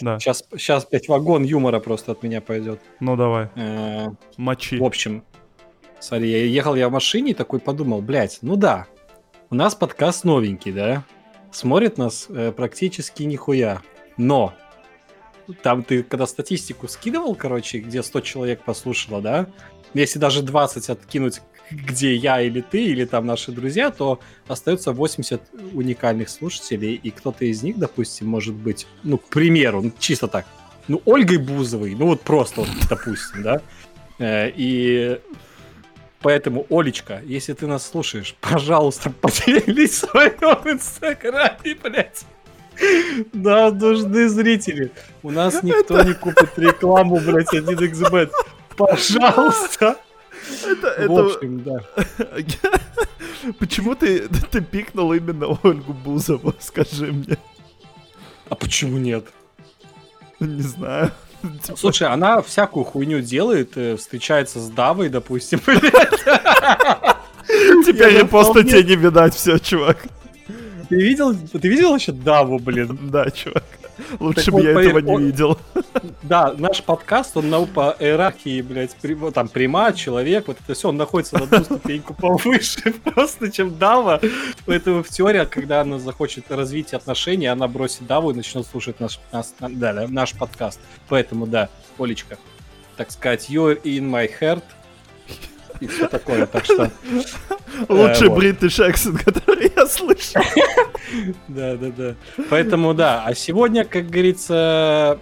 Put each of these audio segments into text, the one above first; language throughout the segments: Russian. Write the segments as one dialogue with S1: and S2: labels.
S1: Да.
S2: Сейчас, сейчас, блядь, вагон юмора просто от меня пойдет.
S1: Ну давай,
S2: Э,
S1: мочи.
S2: В общем, смотри, я ехал я в машине и такой подумал, блядь, ну да, у нас подкаст новенький, да? Смотрит нас э, практически нихуя. Но там ты, когда статистику скидывал, короче, где 100 человек послушало, да? Если даже 20 откинуть, где я или ты, или там наши друзья, то остается 80 уникальных слушателей, и кто-то из них, допустим, может быть, ну, к примеру, ну, чисто так, ну, Ольгой Бузовой, ну, вот просто, вот, допустим, да? Э, И поэтому, Олечка, если ты нас слушаешь, пожалуйста, поделись в своем инстаграме, блядь. Нам нужны зрители. У нас никто не купит рекламу, блядь, 1xbet. Пожалуйста.
S1: Это,
S2: В
S1: это...
S2: общем, да.
S1: Почему ты, ты пикнул именно Ольгу Бузову, скажи мне?
S2: А почему нет?
S1: Не знаю.
S2: Слушай, она всякую хуйню делает, э, встречается с Давой, допустим.
S1: Теперь
S2: я
S1: просто тебе не видать все, чувак.
S2: Ты видел, ты видел вообще Даву, блин?
S1: Да, чувак. Лучше бы
S2: вот,
S1: я
S2: поверь,
S1: этого не
S2: он-
S1: видел.
S2: Да, наш подкаст, он на, по иерархии, блядь, при- там прима, человек, вот это все, он находится на одну ступеньку повыше просто, чем Дава. Поэтому в теории, когда она захочет развить отношения, она бросит Даву и начнет слушать наш, нас- да, наш подкаст. Поэтому, да, Олечка, так сказать, you're in my heart и все такое, так что...
S1: Лучший
S2: вот.
S1: бритиш акцент, который я слышал.
S2: Да, да, да. Поэтому да. А сегодня, как говорится,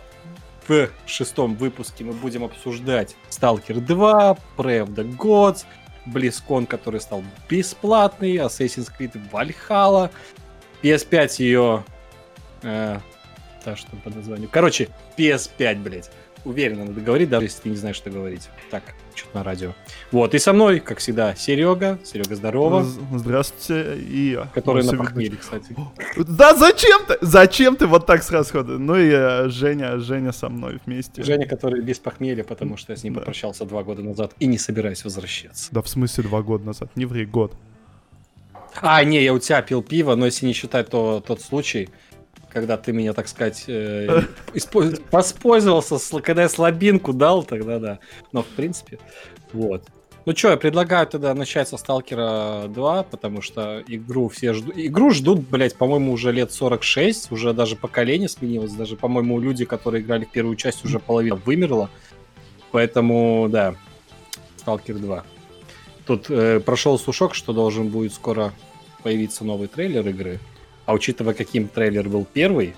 S2: в шестом выпуске мы будем обсуждать Stalker 2, Prey of the Gods, BlizzCon, который стал бесплатный, Assassin's Creed Valhalla, PS5 ее... Э, да, что по названию. Короче, PS5, блядь. Уверенно надо говорить, даже если ты не знаешь, что говорить. Так, что-то на радио. Вот, и со мной, как всегда, Серега. Серега, здорово.
S1: Здравствуйте. И...
S2: Который на похмелье, кстати.
S1: Да зачем ты? Зачем ты вот так сразу ходишь? Ну и э, Женя, Женя со мной вместе.
S2: Женя, который без похмелья, потому что я с ним
S1: Да.
S2: попрощался два года назад и не собираюсь возвращаться.
S1: Да в смысле два года назад, не ври, год.
S2: А, не, я у тебя пил пиво, но если не считать то, тот случай, когда ты меня, так сказать, э, воспользовался, когда я слабинку дал, тогда да. Но в принципе, вот. Ну что, я предлагаю тогда начать со Сталкера 2, потому что игру все ждут. Игру ждут, блядь, по-моему, уже лет 46, уже даже поколение сменилось, даже, по-моему, люди, которые играли в первую часть, уже половина вымерла. Поэтому, да, Сталкер 2. Тут э, прошел слушок, что должен будет скоро появиться новый трейлер игры. А учитывая, каким трейлер был первый,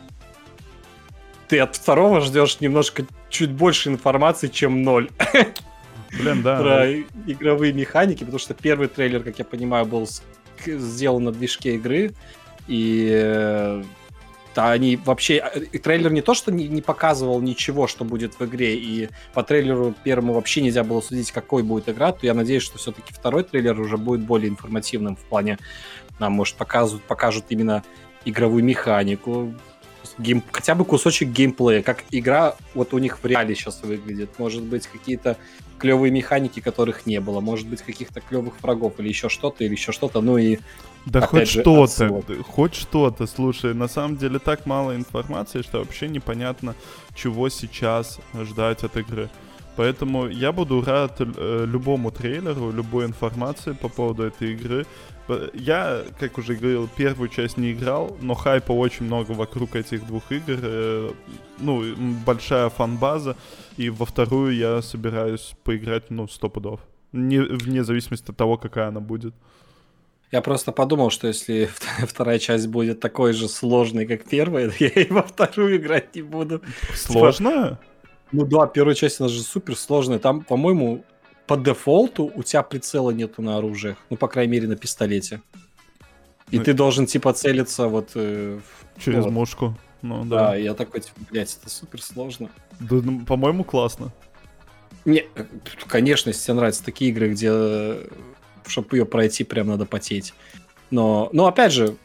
S2: ты от второго ждешь немножко чуть больше информации, чем ноль
S1: Блин, да.
S2: про игровые механики, потому что первый трейлер, как я понимаю, был сделан на движке игры, и э, да, они вообще... и трейлер не то, что не, не показывал ничего, что будет в игре, и по трейлеру первому вообще нельзя было судить, какой будет игра, то я надеюсь, что все-таки второй трейлер уже будет более информативным в плане, нам, может, показывают, покажут именно игровую механику, гейм- хотя бы кусочек геймплея, как игра вот у них в реале сейчас выглядит. Может быть, какие-то клевые механики, которых не было, может быть, каких-то клевых врагов или еще что-то, или еще что-то, ну и
S1: Да хоть
S2: же,
S1: что-то,
S2: отсылок.
S1: хоть что-то, слушай, на самом деле так мало информации, что вообще непонятно, чего сейчас ждать от игры. Поэтому я буду рад э, любому трейлеру, любой информации по поводу этой игры. Я, как уже говорил, первую часть не играл, но хайпа очень много вокруг этих двух игр. э, Ну, большая фан-база. И во вторую я собираюсь поиграть, ну, сто пудов. Не, вне зависимости от того, какая она будет.
S2: я просто подумал, что если вторая часть будет такой же сложной, как первая, я и во вторую играть не буду.
S1: Сложно?
S2: Ну да, первая часть, она же супер сложная. Там, по-моему, по дефолту у тебя прицела нету на оружиях. Ну, по крайней мере, на пистолете. И
S1: Ну-
S2: ты должен, типа, целиться вот... э,
S1: Через
S2: вот.
S1: мушку. Ну
S2: Да,
S1: да.
S2: и я такой, типа, блядь, это супер сложно.
S1: Да, ну, по-моему, классно.
S2: Не, конечно, если тебе нравятся такие игры, где, чтобы ее пройти, прям надо потеть. Но, но опять же,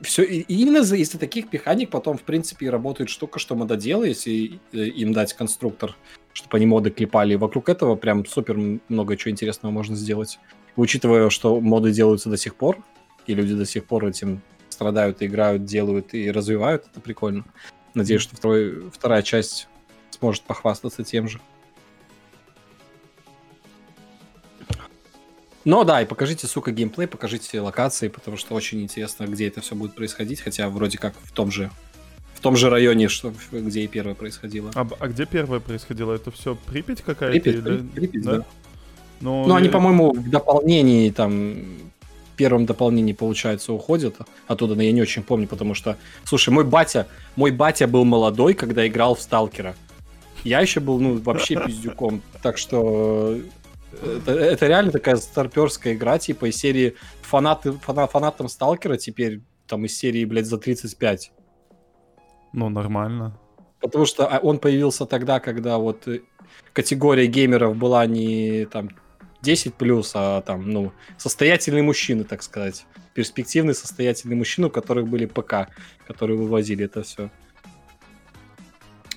S2: все именно за- из-за таких механик потом, в принципе, и работает штука, что мододелы, если им дать конструктор, чтобы они моды клепали. И вокруг этого прям супер много чего интересного можно сделать. Учитывая, что моды делаются до сих пор, и люди до сих пор этим страдают, играют, делают и развивают, это прикольно. Надеюсь, что второй, вторая часть сможет похвастаться тем же. Но да, и покажите, сука, геймплей, покажите локации, потому что очень интересно, где это все будет происходить, хотя вроде как в том же том же районе, что, где и первое происходило.
S1: А, а где первое происходило? Это все Припять какая-то?
S2: Припять,
S1: или...
S2: Припять, да. да.
S1: Ну,
S2: ну я... они, по-моему, в дополнении там первом дополнении, получается, уходят оттуда, но я не очень помню, потому что, слушай, мой батя, мой батя был молодой, когда играл в Сталкера. Я еще был, ну, вообще пиздюком. Так что э, это, это реально такая старперская игра, типа из серии фанаты, фана, фанатам Сталкера теперь там из серии, блядь, за 35.
S1: Ну, нормально.
S2: Потому что а, он появился тогда, когда вот э, категория геймеров была не там 10 плюс, а там, ну, состоятельные мужчины, так сказать. Перспективный состоятельный мужчина, у которых были ПК, которые вывозили это все.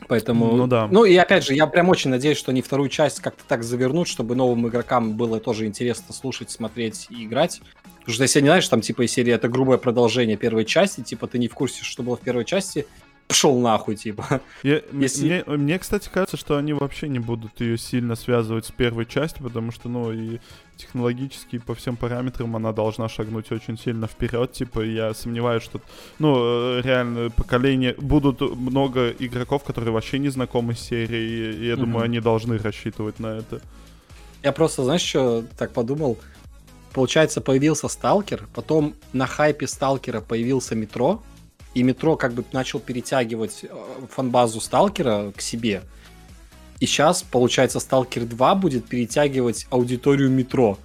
S2: Поэтому...
S1: Ну да.
S2: Ну и опять же, я прям очень надеюсь, что они вторую часть как-то так завернут, чтобы новым игрокам было тоже интересно слушать, смотреть и играть. Потому что если не знаешь, там типа из серии это грубое продолжение первой части, типа ты не в курсе, что было в первой части, пошел нахуй, типа.
S1: Я, Если... мне, мне, кстати, кажется, что они вообще не будут ее сильно связывать с первой частью, потому что, ну, и технологически по всем параметрам она должна шагнуть очень сильно вперед, типа, я сомневаюсь, что, ну, э, реально, поколение, будут много игроков, которые вообще не знакомы с серией, и я mm думаю, они должны рассчитывать на это.
S2: Я просто, знаешь, что так подумал? Получается, появился Сталкер, потом на хайпе Сталкера появился Метро, и метро как бы начал перетягивать э, фанбазу Сталкера к себе. И сейчас, получается, Сталкер 2 будет перетягивать аудиторию метро.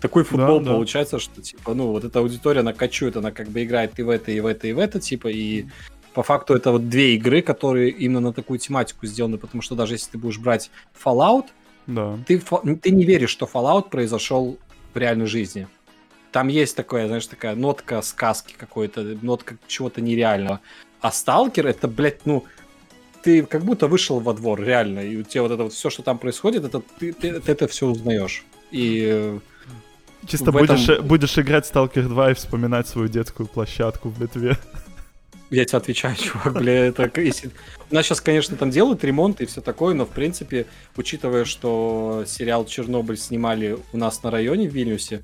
S2: Такой футбол да, получается, да. что типа, ну, вот эта аудитория, она качует, она как бы играет и в это, и в это, и в это, типа, и по факту это вот две игры, которые именно на такую тематику сделаны, потому что даже если ты будешь брать Fallout,
S1: да.
S2: ты, ты не веришь, что Fallout произошел в реальной жизни. Там есть такое, знаешь, такая нотка сказки какой-то, нотка чего-то нереального. А Сталкер это, блядь, ну, ты как будто вышел во двор, реально, и у тебя вот это вот все, что там происходит, это ты, ты, ты это все узнаешь. И
S1: Чисто будешь, этом... будешь играть Stalker 2 и вспоминать свою детскую площадку в Литве.
S2: Я тебе отвечаю, чувак, бля, это... Если... У нас сейчас, конечно, там делают ремонт и все такое, но, в принципе, учитывая, что сериал «Чернобыль» снимали у нас на районе в Вильнюсе,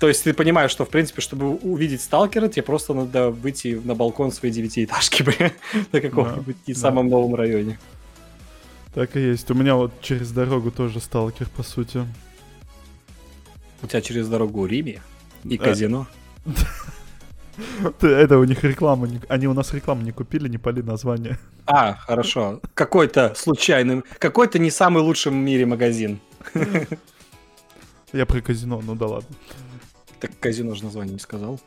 S2: то есть ты понимаешь, что, в принципе, чтобы увидеть сталкера, тебе просто надо выйти на балкон своей девятиэтажки, бы на каком-нибудь не самом новом районе.
S1: Так и есть. У меня вот через дорогу тоже сталкер, по сути.
S2: У тебя через дорогу Риме и э, казино.
S1: Это у них реклама. Они у нас рекламу не купили, не поли название.
S2: А, хорошо. Какой-то случайный, какой-то не самый лучший в мире магазин.
S1: Я про казино, ну да ладно.
S2: Так казино же название не сказал.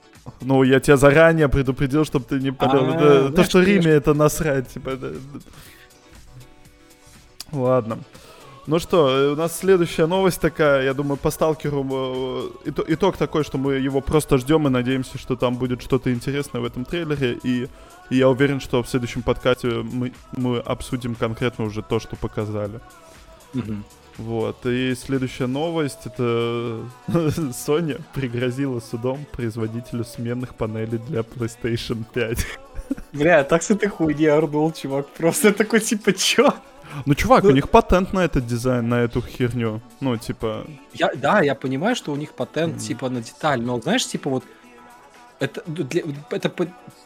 S1: Ну, я тебя заранее предупредил, чтобы ты не подал. То, что Риме, это насрать. Типа, Ладно. Ну что, э, у нас следующая новость такая, я думаю, по сталкеру э, итог такой, что мы его просто ждем и надеемся, что там будет что-то интересное в этом трейлере. И, и я уверен, что в следующем подкасте мы, мы обсудим конкретно уже то, что показали.
S2: Угу.
S1: Вот, и следующая новость, это Sony пригрозила судом производителю сменных панелей для PlayStation 5.
S2: Бля, так с этой хуйни орнул, чувак, просто такой, типа, чё?
S1: Ну, чувак, ну, у них патент на этот дизайн, на эту херню. Ну, типа...
S2: Я, да, я понимаю, что у них патент, mm. типа, на деталь, но, знаешь, типа, вот это, для, это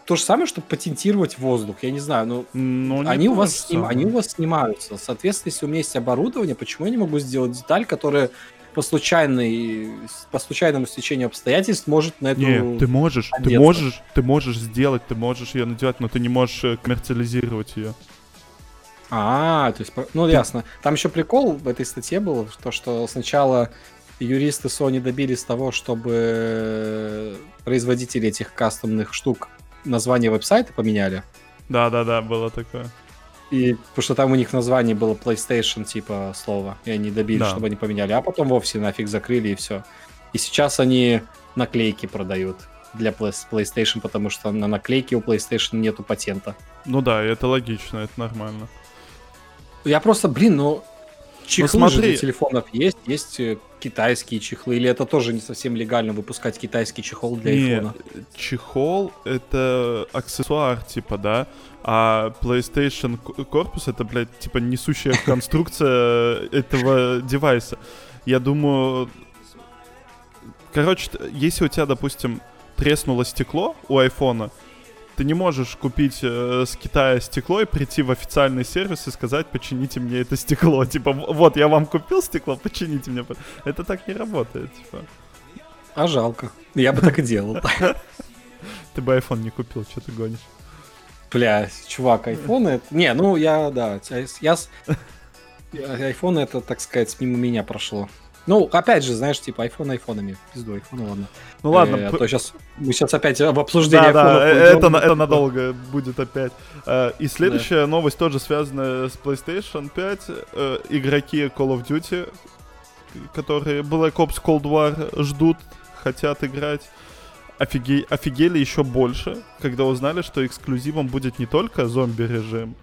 S2: то же самое, что патентировать воздух. Я не знаю, но ну, ну они, у вас сним, они у вас снимаются. Соответственно, если у меня есть оборудование, почему я не могу сделать деталь, которая по случайной, по случайному стечению обстоятельств может на эту...
S1: Нет, ты можешь, одеться. ты можешь, ты можешь сделать, ты можешь ее надевать, но ты не можешь э, коммерциализировать ее.
S2: А, то есть, ну ясно. Там еще прикол в этой статье был, то, что сначала юристы Sony добились того, чтобы производители этих кастомных штук название веб-сайта поменяли.
S1: Да-да-да, было такое.
S2: И потому что там у них название было PlayStation, типа слова, и они добились, да. чтобы они поменяли, а потом вовсе нафиг закрыли и все. И сейчас они наклейки продают для PlayStation, потому что на наклейке у PlayStation нету патента.
S1: Ну да, это логично, это нормально.
S2: Я просто, блин, ну Чехлы ну, смотри. для телефонов есть, есть э, китайские чехлы? Или это тоже не совсем легально выпускать китайский чехол для
S1: Не,
S2: айфона?
S1: чехол это аксессуар, типа, да, а PlayStation корпус это, блядь, типа несущая конструкция этого девайса. Я думаю, короче, если у тебя, допустим, треснуло стекло у айфона, ты не можешь купить э, с Китая стекло и прийти в официальный сервис и сказать, почините мне это стекло. Типа, «В- вот, я вам купил стекло, почините мне. Это так не работает, типа.
S2: А жалко. Я бы так и делал.
S1: Ты бы iPhone не купил, что ты гонишь.
S2: Бля, чувак, айфон это... Не, ну я, да, я... Айфон это, так сказать, мимо меня прошло. Ну, опять же, знаешь, типа айфон айфонами. Пизду, айфон, ладно.
S1: Ну ладно,
S2: Э, а то сейчас мы сейчас опять в обсуждении
S1: да, да, э, это, это надолго будет опять. Э, И следующая новость тоже связанная с PlayStation 5. Э, Игроки Call of Duty, которые Black Ops Cold War ждут, хотят играть, офиге- офигели еще больше, когда узнали, что эксклюзивом будет не только зомби-режим,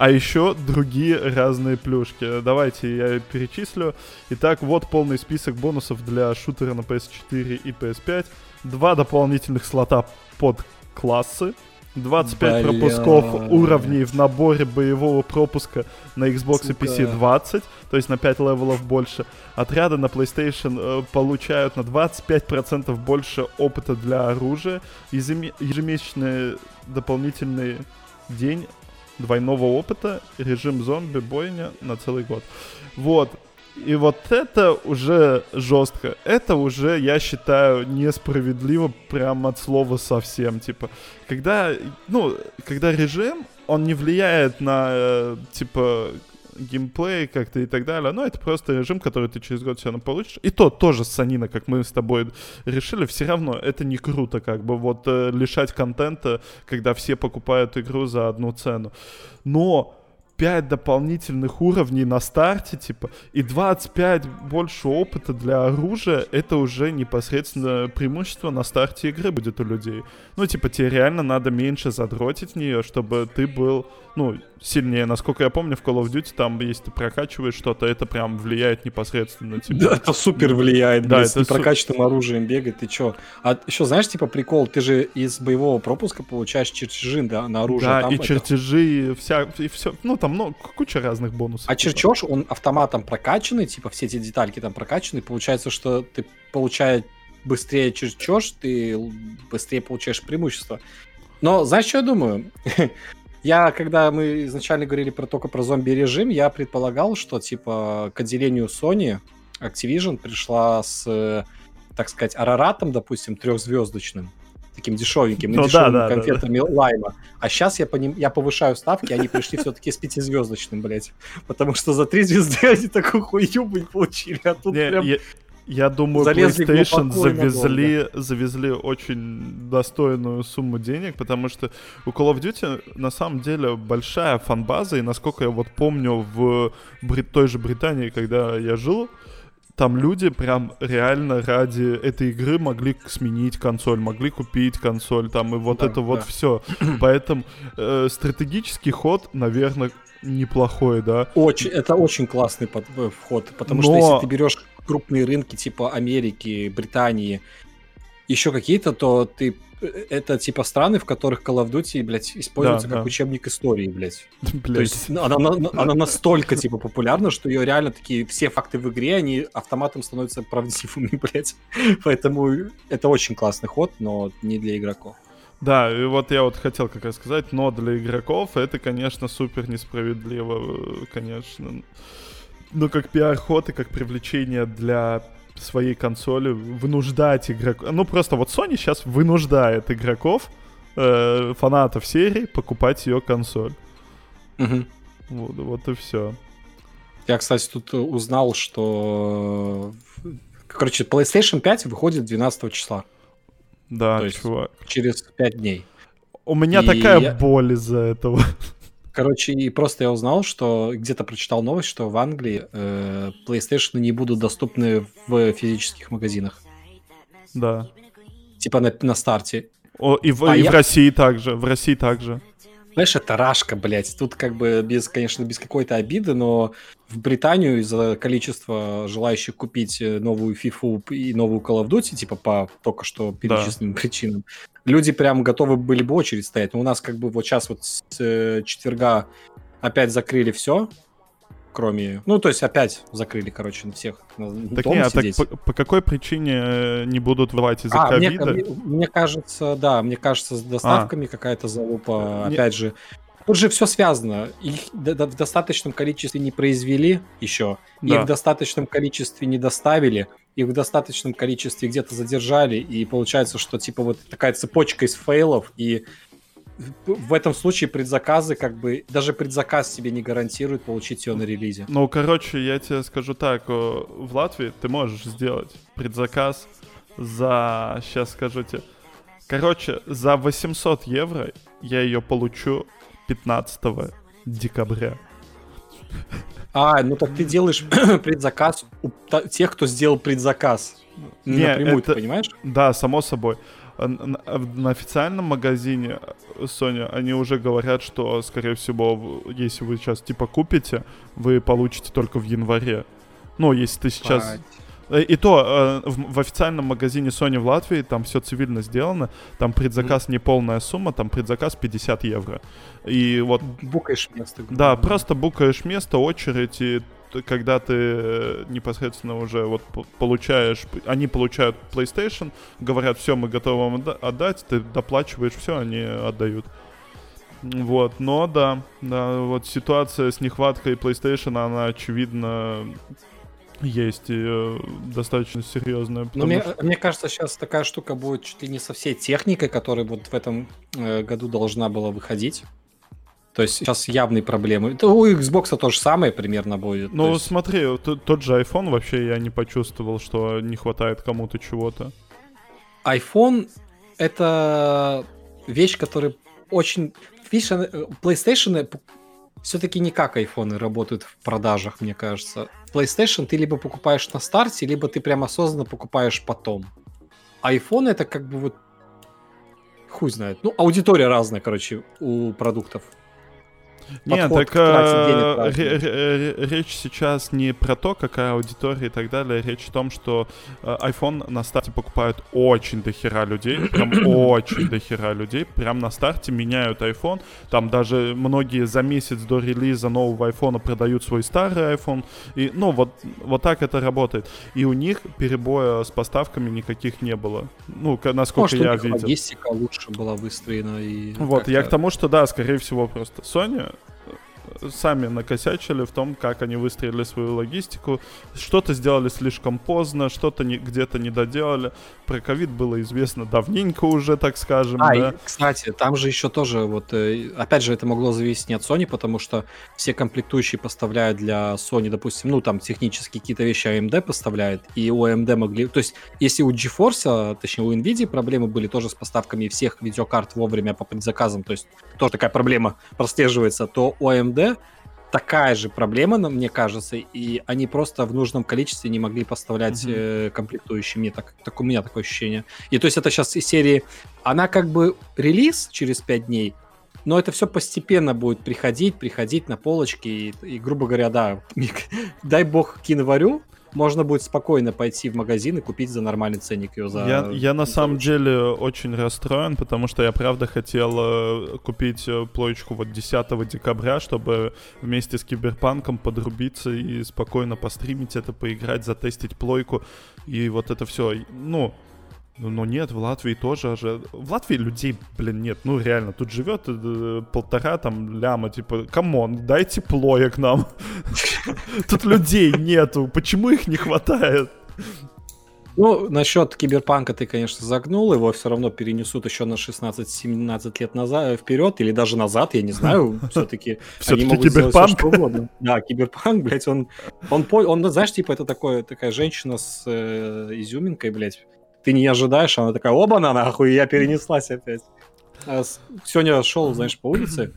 S1: а еще другие разные плюшки. Давайте я перечислю. Итак, вот полный список бонусов для шутера на PS4 и PS5. Два дополнительных слота под классы. 25
S2: Бля.
S1: пропусков уровней в наборе боевого пропуска на Xbox и PC
S2: Сука.
S1: 20, то есть на 5 левелов больше. Отряды на PlayStation э, получают на 25% больше опыта для оружия. Ежеме- Ежемесячный дополнительный день двойного опыта, режим зомби, бойня на целый год. Вот. И вот это уже жестко. Это уже, я считаю, несправедливо прям от слова совсем. Типа, когда, ну, когда режим, он не влияет на, э, типа, геймплей как-то и так далее. Но это просто режим, который ты через год все равно получишь. И то тоже санина, как мы с тобой решили, все равно это не круто, как бы вот э, лишать контента, когда все покупают игру за одну цену. Но 5 дополнительных уровней на старте, типа, и 25 больше опыта для оружия, это уже непосредственно преимущество на старте игры будет у людей. Ну, типа, тебе реально надо меньше задротить нее, чтобы ты был, ну, сильнее. Насколько я помню, в Call of Duty, там, если ты прокачиваешь что-то, это прям влияет непосредственно, типа.
S2: Да, это супер влияет,
S1: Да,
S2: с
S1: это су-
S2: непрокачанным оружием бегать, ты чё? А еще знаешь, типа, прикол, ты же из боевого пропуска получаешь чертежи да, на оружие.
S1: Да, и
S2: это-
S1: чертежи, и вся, и все, ну, там, ну, куча разных бонусов.
S2: А
S1: типа.
S2: он автоматом прокачанный, типа, все эти детальки там прокачаны, получается, что ты получая быстрее чертеж, ты быстрее получаешь преимущество. Но знаешь, что я думаю? Я, когда мы изначально говорили про только про зомби-режим, я предполагал, что, типа, к отделению Sony Activision пришла с, э, так сказать, Араратом, допустим, трехзвездочным, таким дешевеньким,
S1: Ну да,
S2: дешевыми
S1: да, да,
S2: конфетами лайма. А сейчас я, по ним, я повышаю ставки, они пришли все-таки с пятизвездочным, блядь. Потому что за три звезды они такую хуйню, блядь, получили. А тут
S1: Не,
S2: прям...
S1: я, я думаю,
S2: залезли
S1: PlayStation
S2: глубоко и
S1: завезли, завезли очень достойную сумму денег, потому что у Call of Duty на самом деле большая фанбаза, и насколько я вот помню в Бри- той же Британии, когда я жил, там люди прям реально ради этой игры могли сменить консоль, могли купить консоль, там и вот
S2: Да,
S1: это вот
S2: да.
S1: все. Поэтому э, стратегический ход, наверное, неплохой, да.
S2: Очень, это очень классный под- э, вход, потому что
S1: Но-
S2: если ты берешь крупные рынки типа Америки, Британии, еще какие-то, то ты это типа страны, в которых Call of Duty, блядь, используется
S1: Да,
S2: как
S1: да.
S2: учебник истории, блядь. То
S1: Блядь.
S2: есть ну, она, на- она настолько типа популярна, что ее реально такие все факты в игре, они автоматом становятся правдивыми, блядь. Поэтому это очень классный ход, но не для игроков.
S1: Да, и вот я вот хотел как раз сказать, но для игроков это, конечно, супер несправедливо, э, конечно. Ну, как пиар-ход и как привлечение для своей консоли, вынуждать игроков... Ну, просто вот Sony сейчас вынуждает игроков, э, фанатов серии, покупать ее консоль.
S2: Мгм.
S1: Вот, вот и все.
S2: Я, кстати, тут э, узнал, что... э, Короче, PlayStation 5 выходит 12 числа,
S1: Да,
S2: То
S1: чувак.
S2: через 5 дней.
S1: У меня
S2: И
S1: такая
S2: я-
S1: боль из-за этого.
S2: Короче, и просто я узнал, что где-то прочитал новость, что в Англии э, PlayStation не будут доступны в физических магазинах.
S1: Да.
S2: Типа на, на старте.
S1: О, и в,
S2: А
S1: и
S2: я-
S1: в России также. В России также.
S2: Знаешь, это рашка, блядь. Тут как бы без, конечно, без какой-то обиды, но в Британию из-за количества желающих купить э, новую FIFA и новую Call of Duty, типа по только что перечисленным да. причинам, люди прям готовы были бы очередь стоять. Но у нас как бы вот сейчас вот с э, четверга опять закрыли все, кроме... Ну, то есть опять закрыли, короче, всех
S1: Так нет, а так по, по какой причине э, не будут вылать из-за а, ковида?
S2: Мне, мне кажется, да, мне кажется, с доставками а. какая-то залупа. Не... Опять же, тут же все связано. Их в достаточном количестве не произвели еще, да. их в достаточном количестве не доставили, их в достаточном количестве где-то задержали, и получается, что типа вот такая цепочка из фейлов, и в этом случае предзаказы, как бы, даже предзаказ себе не гарантирует получить ее на релизе.
S1: Ну, короче, я тебе скажу так, в Латвии ты можешь сделать предзаказ за, сейчас скажу тебе, короче, за 800 евро я ее получу 15 декабря.
S2: А, ну так ты делаешь предзаказ у тех, кто сделал предзаказ.
S1: Не, напрямую, это... ты понимаешь? Да, само собой. А на официальном магазине Sony они уже говорят, что, скорее всего, если вы сейчас типа купите, вы получите только в январе. Ну, если ты сейчас... Пать. Э, и то, э, в, официальном магазине Sony в Латвии там все цивильно сделано, там предзаказ не полная сумма, там предзаказ 50 евро. И вот...
S2: Букаешь место.
S1: Да, просто букаешь место, очередь, и когда ты э, непосредственно уже вот получаешь, они получают PlayStation, говорят, все, мы готовы вам отдать, ты доплачиваешь, все, они отдают. Вот, но да, да, вот ситуация с нехваткой PlayStation, она очевидно есть и э, достаточно серьезная.
S2: Ну, мне, что... мне кажется, сейчас такая штука будет чуть ли не со всей техникой, которая вот в этом э, году должна была выходить. То есть сейчас явные проблемы. Это у Xbox то же самое примерно будет.
S1: Ну,
S2: есть...
S1: смотри, тот же iPhone вообще я не почувствовал, что не хватает кому-то чего-то.
S2: iPhone — это вещь, которая очень... Видишь, PlayStation все-таки не как iPhone работают в продажах, мне кажется. PlayStation ты либо покупаешь на старте, либо ты прям осознанно покупаешь потом. iPhone это как бы вот хуй знает. Ну, аудитория разная, короче, у продуктов.
S1: Нет, так э, речь сейчас не про то, какая аудитория и так далее. Речь о том, что э, iPhone на старте покупают очень дохера людей. Прям очень дохера людей. Прям на старте меняют iPhone. Там даже многие за месяц до релиза нового iPhone продают свой старый iPhone. И, ну, вот, вот так это работает. И у них перебоя с поставками никаких не было. Ну, насколько Может, я видел.
S2: логистика лучше была выстроена. И
S1: вот, я к тому, что да, скорее всего, просто Sony сами накосячили в том, как они выстроили свою логистику. Что-то сделали слишком поздно, что-то не, где-то не доделали. Про ковид было известно давненько уже, так скажем. А, да. и,
S2: кстати, там же еще тоже, вот, э, опять же, это могло зависеть не от Sony, потому что все комплектующие поставляют для Sony, допустим, ну, там технически какие-то вещи AMD поставляет, и у AMD могли... То есть, если у GeForce, а, точнее, у NVIDIA проблемы были тоже с поставками всех видеокарт вовремя по предзаказам, то есть тоже такая проблема прослеживается, то у AMD такая же проблема, мне кажется, и они просто в нужном количестве не могли поставлять mm-hmm. э, комплектующие. Мне так, так, у меня такое ощущение. И то есть это сейчас из серии... Она как бы релиз через 5 дней, но это все постепенно будет приходить, приходить на полочки. И, и грубо говоря, да, дай бог киноварю, можно будет спокойно пойти в магазин и купить за нормальный ценник ее за...
S1: Я, я на самом деле очень расстроен, потому что я правда хотел э, купить э, плоечку вот 10 декабря, чтобы вместе с Киберпанком подрубиться и спокойно постримить это, поиграть, затестить плойку. И вот это все, ну, ну, но нет, в Латвии тоже же. В Латвии людей, блин, нет. Ну, реально, тут живет э, полтора там ляма, типа, come on, дайте плоя к нам. Тут людей нету. Почему их не хватает?
S2: Ну, насчет киберпанка ты, конечно, загнул, его все равно перенесут еще на 16-17 лет назад, э, вперед, или даже назад, я не знаю, все-таки
S1: они могут киберпанк?
S2: что угодно. Да, киберпанк, блядь, он, он, он, знаешь, типа, это такое, такая женщина с э, изюминкой, блядь, ты не ожидаешь, она такая, оба-на, нахуй, и я перенеслась опять. А сегодня шел, знаешь, по улице,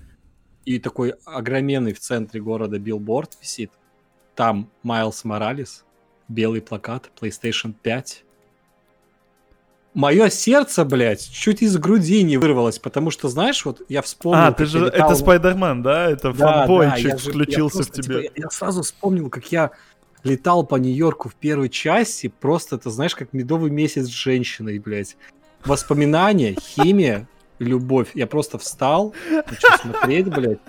S2: и такой огроменный в центре города билборд висит. Там Майлз Моралес, белый плакат, PlayStation 5. мое сердце, блядь, чуть из груди не вырвалось, потому что, знаешь, вот я вспомнил...
S1: А, ты же, летал... это Спайдермен, да? Это да, фанбойчик да, включился
S2: я
S1: просто, в тебе.
S2: Типа, я, я сразу вспомнил, как я летал по Нью-Йорку в первой части, просто, это знаешь, как медовый месяц с женщиной, блядь. Воспоминания, химия, любовь. Я просто встал, начал смотреть, блядь.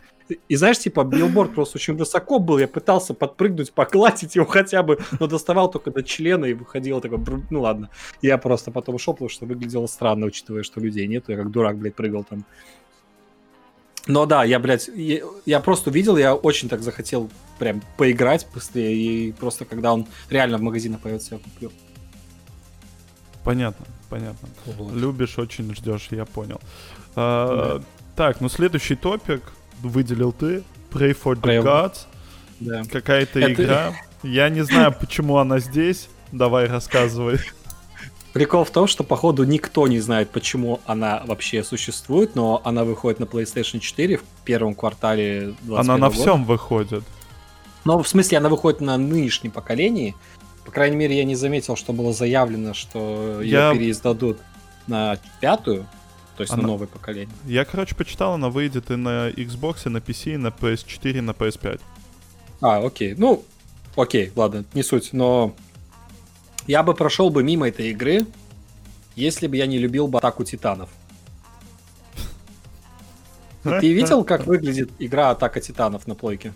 S2: И знаешь, типа, билборд просто очень высоко был, я пытался подпрыгнуть, погладить его хотя бы, но доставал только до члена и выходил такой, ну ладно. Я просто потом ушел, потому что выглядело странно, учитывая, что людей нету, я как дурак, блядь, прыгал там. Но да, я, блядь, я, я просто увидел, я очень так захотел прям поиграть быстрее, и просто когда он реально в магазинах появится, я куплю.
S1: Понятно, понятно. Вот. Любишь, очень ждешь, я понял. А, да. Так, ну следующий топик выделил ты. Pray for the Pray Gods. Да. Какая-то Это... игра. Я не знаю, почему она здесь. Давай рассказывай.
S2: Прикол в том, что, походу, никто не знает, почему она вообще существует, но она выходит на PlayStation 4 в первом квартале 20
S1: Она на года. всем выходит.
S2: Но, в смысле, она выходит на нынешнем поколении. По крайней мере, я не заметил, что было заявлено, что ее переиздадут на пятую. То есть она... на новое поколение.
S1: Я, короче, почитал, она выйдет и на Xbox, и на PC, и на PS4, и на PS5.
S2: А, окей. Ну, окей, ладно, не суть. Но я бы прошел бы мимо этой игры, если бы я не любил бы Атаку Титанов. Ты видел, как выглядит игра Атака Титанов на плойке?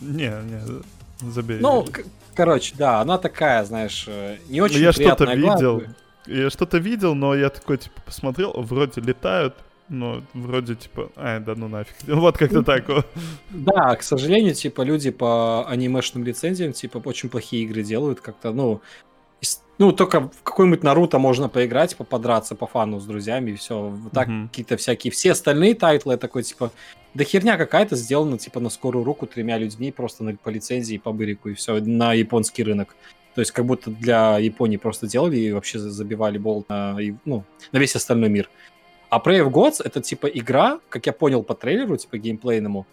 S1: Не, не, забей.
S2: Ну, короче, да, она такая, знаешь, э, не очень Я что-то
S1: видел. Я что-то видел, но я такой, типа, посмотрел, вроде летают, но вроде, типа, ай, да ну нафиг. Вот как-то так.
S2: Да, к сожалению, типа, люди по анимешным лицензиям, типа, очень плохие игры делают, как-то, ну, ну, только в какой-нибудь Наруто можно поиграть, типа, подраться по фану с друзьями, и все. Вот так mm-hmm. какие-то всякие. Все остальные тайтлы такой, типа, да херня какая-то сделана, типа, на скорую руку тремя людьми, просто на, по лицензии, по бырику, и все, на японский рынок. То есть как будто для Японии просто делали и вообще забивали болт на, ну, на весь остальной мир. А Prey of Gods это типа игра, как я понял по трейлеру, типа геймплейному,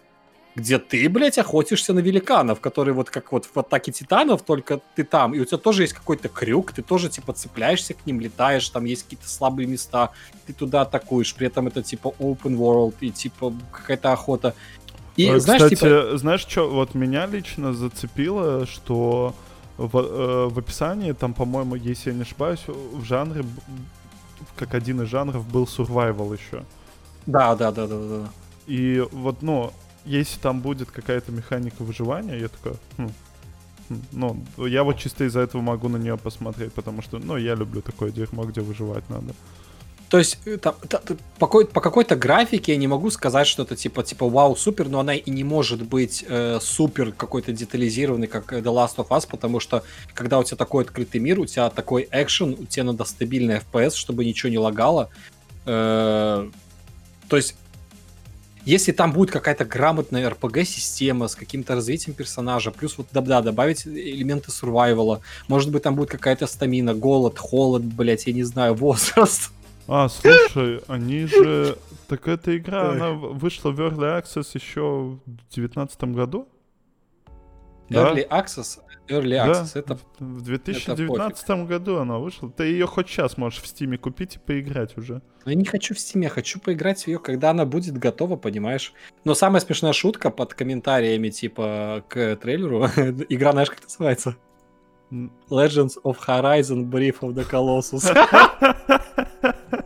S2: где ты, блядь, охотишься на великанов, которые вот как вот в Атаке Титанов, только ты там, и у тебя тоже есть какой-то крюк, ты тоже, типа, цепляешься к ним, летаешь, там есть какие-то слабые места, ты туда атакуешь, при этом это, типа, open world и, типа, какая-то охота.
S1: И, а, знаешь, Кстати, типа... знаешь, что вот меня лично зацепило, что в, э, в описании, там, по-моему, если я не ошибаюсь, в жанре, как один из жанров был survival еще.
S2: Да, да, да, да, да.
S1: И вот, ну, если там будет какая-то механика выживания, я такой, хм, хм, ну, я вот чисто из-за этого могу на нее посмотреть, потому что, ну, я люблю такое дерьмо, где выживать надо.
S2: То есть э, там, там, по, по какой-то графике я не могу сказать, что это типа, типа вау, супер, но она и не может быть э, супер какой-то детализированный, как The Last of Us, потому что когда у тебя такой открытый мир, у тебя такой экшен, у тебя надо стабильный FPS, чтобы ничего не лагало. Э, то есть если там будет какая-то грамотная RPG-система с каким-то развитием персонажа, плюс вот, да-да, добавить элементы сурвайвала, может быть, там будет какая-то стамина, голод, холод, блять, я не знаю, возраст.
S1: А, слушай, они же... Так эта игра, она вышла в Early Access еще в девятнадцатом году?
S2: Early да? Access? Early Access,
S1: да, это... В 2019 это году она вышла. Ты ее хоть сейчас можешь в Стиме купить и поиграть уже.
S2: Но я не хочу в Стиме, я хочу поиграть в ее, когда она будет готова, понимаешь? Но самая смешная шутка под комментариями, типа, к трейлеру, игра, знаешь, как называется? Legends of Horizon Brief of the Colossus.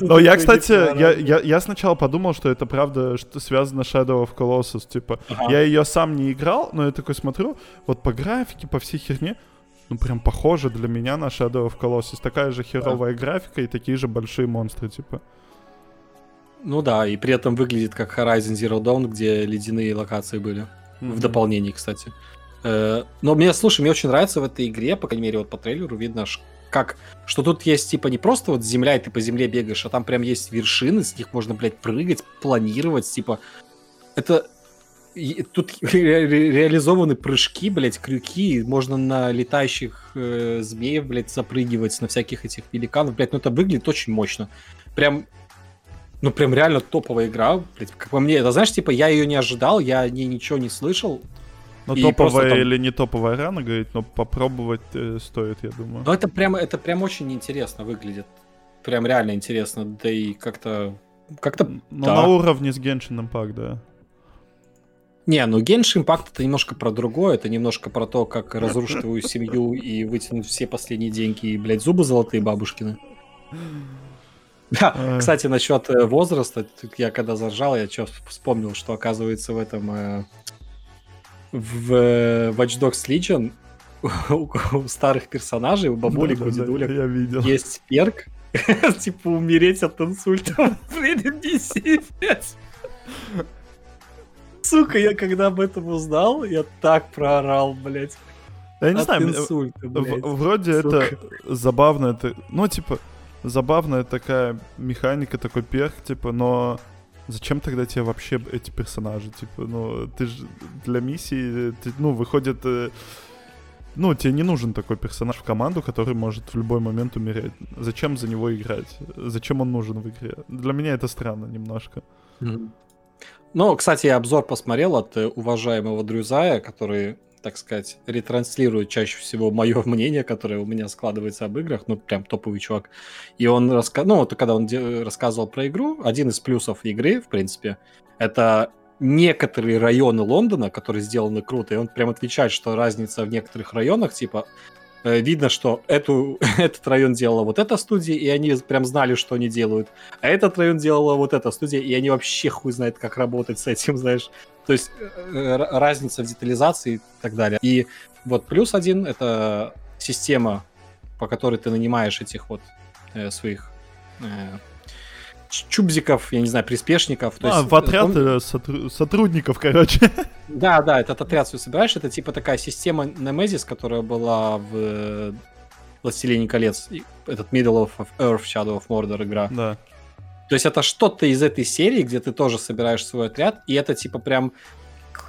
S1: Но я, кстати, я, я, я сначала подумал, что это правда что связано с Shadow of Colossus. Типа, ага. я ее сам не играл, но я такой смотрю, вот по графике, по всей херне, ну прям похоже для меня на Shadow of Colossus. Такая же херовая да. графика и такие же большие монстры, типа.
S2: Ну да, и при этом выглядит как Horizon Zero Dawn, где ледяные локации были. Mm-hmm. В дополнении, кстати. Э, но мне, слушай, мне очень нравится в этой игре, по крайней мере, вот по трейлеру видно, как, что тут есть, типа, не просто вот земля, и ты по земле бегаешь, а там прям есть вершины, с них можно, блядь, прыгать, планировать, типа, это... И тут ре- реализованы прыжки, блядь, крюки, можно на летающих э, змеев, блядь, запрыгивать, на всяких этих великанов, блядь, ну это выглядит очень мощно. Прям ну, прям реально топовая игра, блядь, как по мне. Это, знаешь, типа, я ее не ожидал, я о ней ничего не слышал,
S1: Но
S2: И
S1: топовая
S2: там-
S1: или не топовая рано говорить, но попробовать э, стоит, я думаю.
S2: Но это прям, это прям очень интересно выглядит. Прям реально интересно. Да и как-то... Как-то...
S1: Ну,
S2: да.
S1: на уровне с Genshin Impact, да.
S2: Не, ну Genshin Impact это немножко про другое. Это немножко про то, как разрушить твою семью и вытянуть все последние деньги и, блядь, зубы золотые бабушкины. Да, кстати, насчет э, возраста, я когда заржал, я что вспомнил, что оказывается в этом э, в э, Watch Dogs Legion у, у старых персонажей, у бабулек, у
S1: Да-да-да,
S2: дедулек
S1: Я видел.
S2: есть перк, типа умереть от инсульта. Блин, DC, блядь. Сука, я когда об этом узнал, я так проорал, блядь.
S1: Я не
S2: от
S1: знаю,
S2: инсульта, блядь.
S1: вроде
S2: сука.
S1: это забавно, это, ну, типа, забавная такая механика, такой перк, типа, но зачем тогда тебе вообще эти персонажи, типа, ну, ты же для миссии, ты, ну, выходит, э, ну, тебе не нужен такой персонаж в команду, который может в любой момент умереть. Зачем за него играть? Зачем он нужен в игре? Для меня это странно немножко.
S2: Мгм. Ну, кстати, я обзор посмотрел от э, уважаемого Дрюзая, который, так сказать, ретранслирует чаще всего мое мнение, которое у меня складывается об играх, ну, прям топовый чувак. И он рассказал, ну, вот когда он рассказывал про игру, один из плюсов игры, в принципе, это некоторые районы Лондона, которые сделаны круто, и он прям отвечает, что разница в некоторых районах, типа, э, видно, что эту, этот район делала вот эта студия, и они прям знали, что они делают. А этот район делала вот эта студия, и они вообще хуй знает, как работать с этим, знаешь. То есть э, р- разница в детализации и так далее. И вот плюс один — это система, по которой ты нанимаешь этих вот э, своих э, чубзиков, я не знаю, приспешников. То
S1: а,
S2: есть,
S1: в отряд
S2: он-
S1: э, сотру- сотрудников, короче.
S2: да, да, этот отряд свой собираешь. Это типа такая система Nemesis, которая была в э, Властелине колец. Этот Middle of Earth, Shadow of Mordor игра.
S1: да.
S2: То есть это что-то из этой серии, где ты тоже собираешь свой отряд, и это типа прям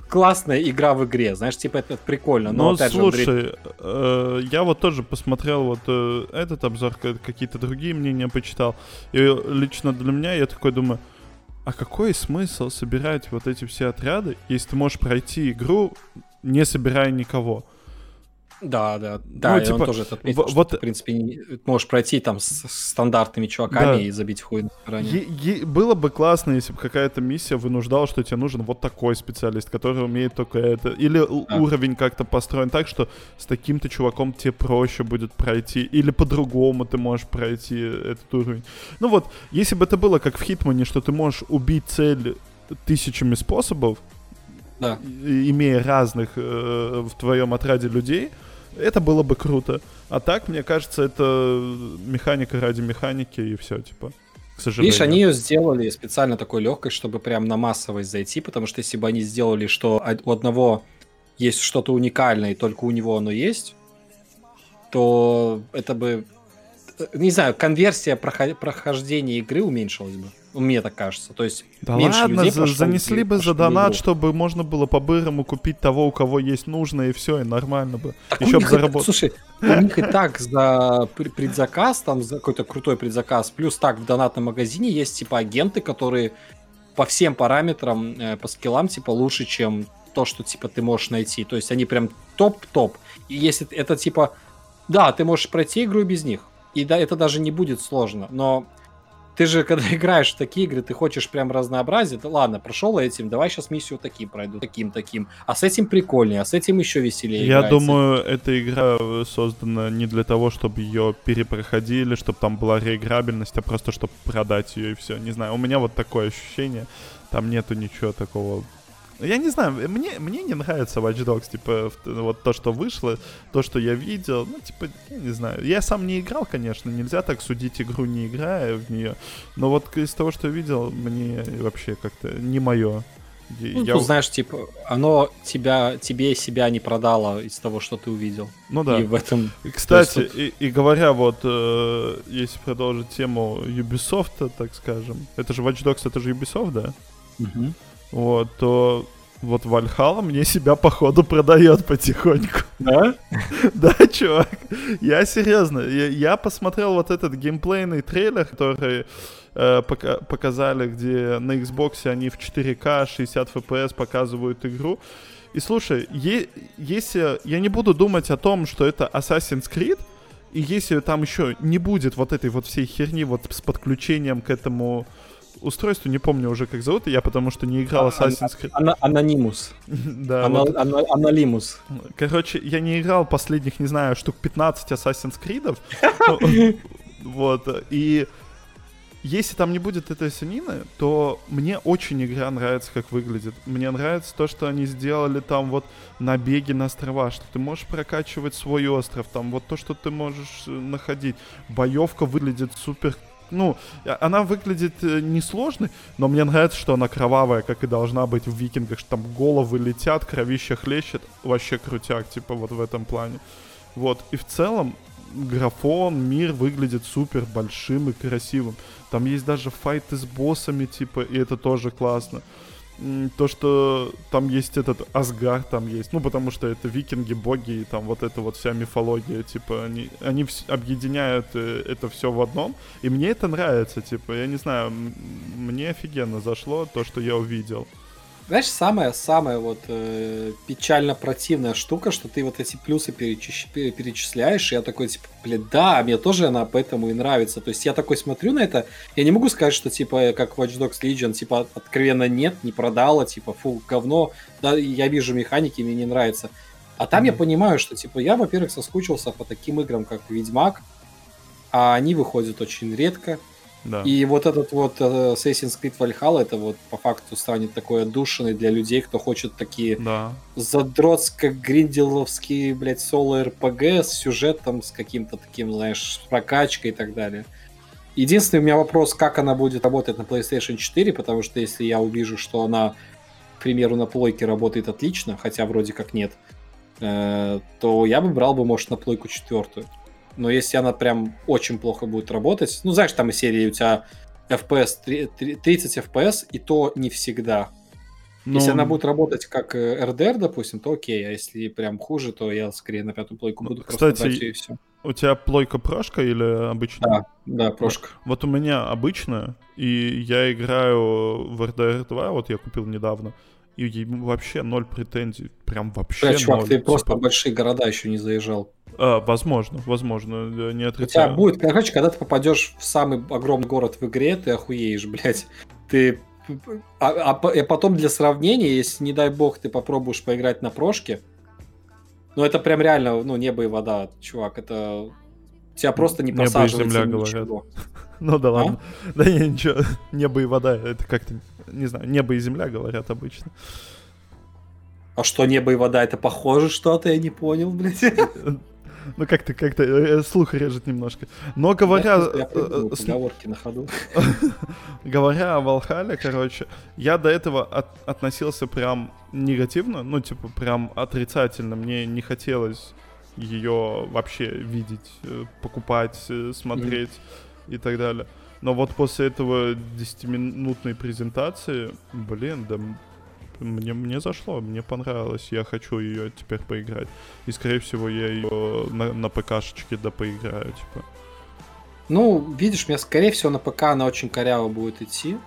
S2: классная игра в игре, знаешь, типа это прикольно. Но
S1: Ну,
S2: опять же, Андрей,
S1: слушай, э, я вот тоже посмотрел вот э, этот обзор, ка- какие-то другие мнения почитал. И лично для меня я такой думаю, а какой смысл собирать вот эти все отряды, если ты можешь пройти игру, не собирая никого?
S2: Да, да, да, и
S1: типа,
S2: он тоже это отметил,
S1: вот-
S2: ты, в принципе, не- можешь пройти там с стандартными чуваками
S1: Да.
S2: и забить хуй на стороне.
S1: Е- е- было бы классно, если бы какая-то миссия вынуждала, что тебе нужен вот такой специалист, который умеет только это. Или
S2: Да.
S1: уровень как-то построен так, что с таким-то чуваком тебе проще будет пройти. Или по-другому ты можешь пройти этот уровень. Ну вот, если бы это было как в Хитмане, что ты можешь убить цель тысячами способов,
S2: Да.
S1: имея разных э, в твоем отряде людей, это было бы круто. А так, мне кажется, это механика ради механики и все, типа. К сожалению.
S2: Видишь, они ее сделали специально такой легкой, чтобы прям на массовость зайти, потому что если бы они сделали, что у одного есть что-то уникальное, и только у него оно есть, то это бы, э, не знаю, конверсия прохо- прохождения игры уменьшилась бы. Мне так кажется. То есть
S1: Да
S2: меньше
S1: ладно,
S2: людей
S1: за- занесли
S2: и
S1: бы за донат,
S2: игру.
S1: чтобы можно было по-бырому купить того, у кого есть нужное, и все, и нормально бы.
S2: Так
S1: Еще бы заработать.
S2: Слушай, у них и так за пр- предзаказ, там за какой-то крутой предзаказ, плюс так в донатном магазине есть типа агенты, которые по всем параметрам, э, по скиллам, типа лучше, чем то, что типа ты можешь найти. То есть они прям топ-топ. И если это типа, да, ты можешь пройти игру и без них. И да, это даже не будет сложно. Но ты же, когда играешь в такие игры, ты хочешь прям разнообразие. Да ладно, прошел этим, давай сейчас миссию таким пройду, таким, таким. А с этим прикольнее, а с этим еще веселее.
S1: Я
S2: играется.
S1: думаю, эта игра э, создана не для того, чтобы ее перепроходили, чтобы там была реиграбельность, а просто чтобы продать ее и все. Не знаю, у меня вот такое ощущение. Там нету ничего такого. Я не знаю, мне, мне не нравится Watch Dogs, типа, вот то, что вышло, то, что я видел, ну, типа, я не знаю. Я сам не играл, конечно, нельзя так судить игру, не играя в нее, но вот из того, что я видел, мне вообще как-то не мое.
S2: Ну, тут, знаешь, типа, оно тебя, тебе себя не продало из того, что ты увидел.
S1: ну да.
S2: И в этом...
S1: Кстати,
S2: есть
S1: и, и говоря вот, э, если продолжить тему Ubisoft, так скажем, это же Watch Dogs, это же Ubisoft, да? Вот, то вот Вальхала мне себя походу продает потихоньку.
S2: Да?
S1: Да, чувак. Я серьезно. Я, я посмотрел вот этот геймплейный трейлер, который э, пока, показали, где на Xbox они в 4К 60 FPS показывают игру. И слушай, е- если я не буду думать о том, что это Assassin's Creed, и если там еще не будет вот этой вот всей херни вот с подключением к этому устройству, не помню уже как зовут я, потому что не играл
S2: А-
S1: Assassin's Creed.
S2: Ана- Анонимус.
S1: Да,
S2: Ана-
S1: вот.
S2: ана- Аналимус.
S1: Короче, я не играл последних, не знаю, штук 15 Assassin's Creed. Вот, и если там не будет этой санины, то мне очень игра нравится, как выглядит. Мне нравится то, что они сделали там вот набеги на острова, что ты можешь прокачивать свой остров, там вот то, что ты можешь э, находить. Боевка выглядит супер ну, а- она выглядит э, несложной, но мне нравится, что она кровавая, как и должна быть в викингах, что там головы летят, кровища хлещет, вообще крутяк, типа вот в этом плане. Вот, и в целом графон, мир выглядит супер большим и красивым. Там есть даже файты с боссами, типа, и это тоже классно. То, что там есть этот Асгар, там есть, ну, потому что это викинги, боги, и там вот эта вот вся мифология, типа, они, они вс- объединяют э, это все в одном, и мне это нравится, типа, я не знаю, мне офигенно зашло то, что я увидел.
S2: Знаешь, самая-самая вот э, печально противная штука, что ты вот эти плюсы перечищ- пере- перечисляешь, и я такой, типа, блин, да, мне тоже она поэтому и нравится. То есть я такой смотрю на это, я не могу сказать, что, типа, как Watch Dogs Legion, типа, откровенно нет, не продала, типа, фу, говно, да, я вижу механики, мне не нравится. А там я
S1: Мгм.
S2: понимаю, что, типа, я, во-первых, соскучился по таким играм, как Ведьмак, а они выходят очень редко,
S1: Да.
S2: и вот этот вот э, Assassin's Creed Valhalla, это вот по факту станет такой отдушиной для людей, кто хочет такие
S1: Да.
S2: задротско-гринделовские, блядь, соло-РПГ с сюжетом, с каким-то таким, знаешь, прокачкой и так далее. Единственный у меня вопрос, как она будет работать на PlayStation 4, потому что если я увижу, что она, к примеру, на плойке работает отлично, хотя вроде как нет, э, то я бы брал бы, может, на плойку четвертую. Но если она прям очень плохо будет работать, ну, знаешь, там из серии у тебя FPS три- три- 30 FPS, и то не всегда. Если
S1: Ну,
S2: она будет работать как э, RDR, допустим, то окей, а если прям хуже, то я скорее на пятую плойку
S1: Ну,
S2: буду
S1: кстати,
S2: просто и все.
S1: У тебя плойка прошка или обычная?
S2: Да, да, прошка.
S1: Вот у меня обычная, и я играю в RDR 2, вот я купил недавно, и вообще ноль претензий, прям вообще
S2: Бля, чувак,
S1: ноль.
S2: ты просто
S1: типа.
S2: в большие города еще не заезжал.
S1: А, возможно, возможно, э, не
S2: У тебя
S1: отрицаю.
S2: будет, короче, когда ты попадешь в самый огромный город в игре, ты охуеешь, блядь. Ты а, а а потом для сравнения, если, не дай бог, ты попробуешь поиграть на прошке, ну это прям реально, ну, небо и вода, чувак, это... Тебя просто не
S1: Небо
S2: просаживается
S1: земля,
S2: ничего.
S1: Ну да
S2: А?
S1: ладно. Да не, ничего, небо и вода, это как-то, не знаю, небо и земля говорят обычно.
S2: А что, небо и вода, это похоже что-то? Я не понял, блядь.
S1: Ну как-то, как-то, э, слух режет немножко. Но говоря...
S2: Я
S1: э, э, с-
S2: поговорки на ходу.
S1: Говоря о Валхале, короче, я до этого от- относился прям негативно, ну, типа, прям отрицательно. Мне не хотелось ее вообще видеть, э, покупать, э, смотреть и так далее. Но вот после этого 10-минутной презентации, блин, да мне, мне зашло, мне понравилось, я хочу ее теперь поиграть. И, скорее всего, я ее на, на ПКшечке да поиграю, типа.
S2: Ну, видишь, меня, скорее всего, на ПК она очень коряво будет идти.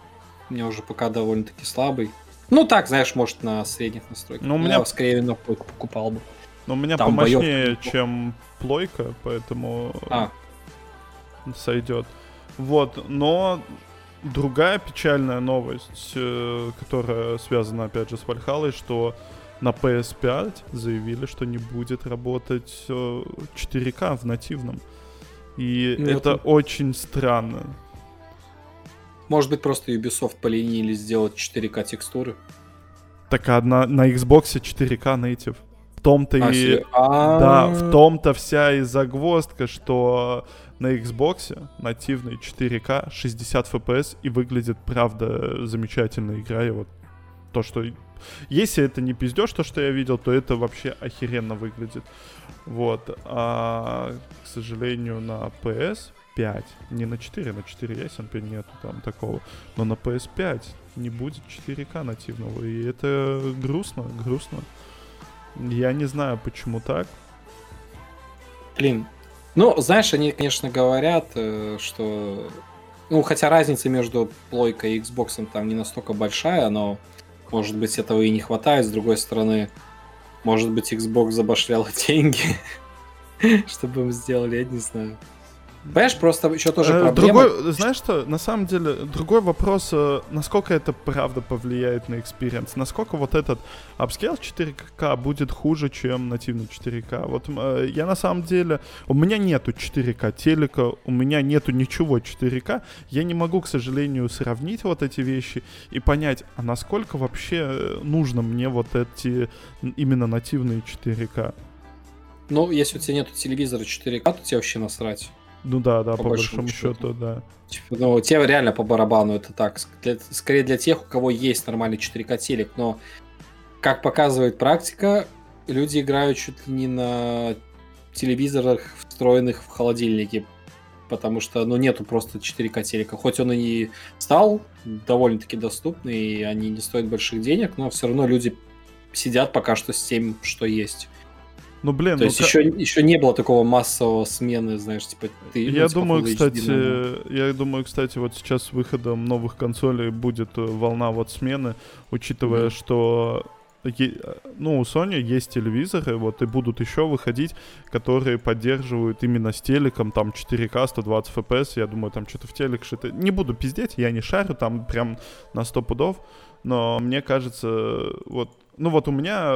S2: У меня уже ПК довольно-таки слабый. Ну, так, знаешь, может, на средних настройках.
S1: Ну, у
S2: Я
S1: меня-
S2: скорее на плойку покупал бы.
S1: Но у меня
S2: Там
S1: помощнее,
S2: боёвка.
S1: чем плойка, поэтому
S2: А,
S1: сойдет. Вот, но другая печальная новость, э, которая связана опять же с Вальхалой, что на PS5 заявили, что не будет работать э, 4К в нативном. И
S2: Ну,
S1: это очень странно.
S2: может быть, просто Ubisoft поленили сделать 4К текстуры.
S1: Так а на, Xbox 4К native. В том-то
S2: А,
S1: и...
S2: серьё-
S1: Да,
S2: А,
S1: в том-то вся и загвоздка, что на Xbox нативный 4К 60 FPS и выглядит, правда, замечательно игра. И вот то, что... Если это не пиздешь, то, что я видел, то это вообще охеренно выглядит. Вот. А, к сожалению, на PS PS5. Не на 4, на 4 ясен нету там такого. Но на PS5 не будет 4К нативного. И это грустно, грустно. Я не знаю, почему так.
S2: Блин, ну, знаешь, они, конечно, говорят, э, что... Ну, хотя разница между плойкой и Xbox там не настолько большая, но, может быть, этого и не хватает. С другой стороны, может быть, Xbox забашляла деньги, чтобы им сделали, я не знаю. Понимаешь, просто еще тоже э,
S1: проблема. Другой, знаешь что, на самом деле, другой вопрос, э, насколько это правда повлияет на experience, насколько вот этот upscale 4К будет хуже, чем нативный 4К. Вот э, я на самом деле, у меня нету 4К телека, у меня нету ничего 4К, я не могу, к сожалению, сравнить вот эти вещи и понять, а насколько вообще нужно мне вот эти именно нативные 4К.
S2: Ну, если у тебя нету телевизора 4К, то тебе вообще насрать.
S1: Ну да, да, по, по большому счету, счету да.
S2: Типа, ну, тебе реально по барабану это так. Для, скорее для тех, у кого есть нормальный 4К телек, но как показывает практика, люди играют чуть ли не на телевизорах, встроенных в холодильнике, потому что, ну, нету просто 4К телека. Хоть он и стал довольно-таки доступный, и они не стоят больших денег, но все равно люди сидят пока что с тем, что есть.
S1: Ну, блин,
S2: То
S1: ну,
S2: есть еще, еще не было такого массового смены, знаешь, типа
S1: ты. Я ну, думаю, кстати, я думаю, кстати, вот сейчас с выходом новых консолей будет э, волна вот смены, учитывая, mm-hmm. что ну, у Sony есть телевизоры, вот, и будут еще выходить, которые поддерживают именно с телеком, там, 4К, 120 FPS, я думаю, там что-то в телек что-то... Не буду пиздеть, я не шарю, там, прям на 100 пудов, но мне кажется, вот ну вот у меня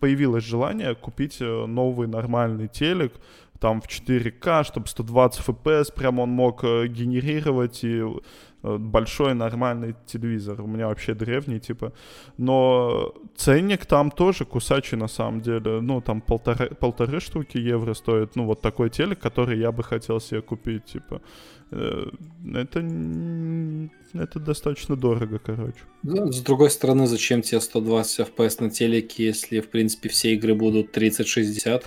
S1: появилось желание купить э, новый нормальный телек, там в 4К, чтобы 120 FPS прям он мог э, генерировать и э, большой нормальный телевизор. У меня вообще древний, типа. Но ценник там тоже кусачий на самом деле. Ну, там полторы, полторы штуки евро стоит. Ну, вот такой телек, который я бы хотел себе купить, типа. Э, это, это достаточно дорого, короче.
S2: С другой стороны, зачем тебе 120 FPS на телеке, если, в принципе, все игры будут 30-60?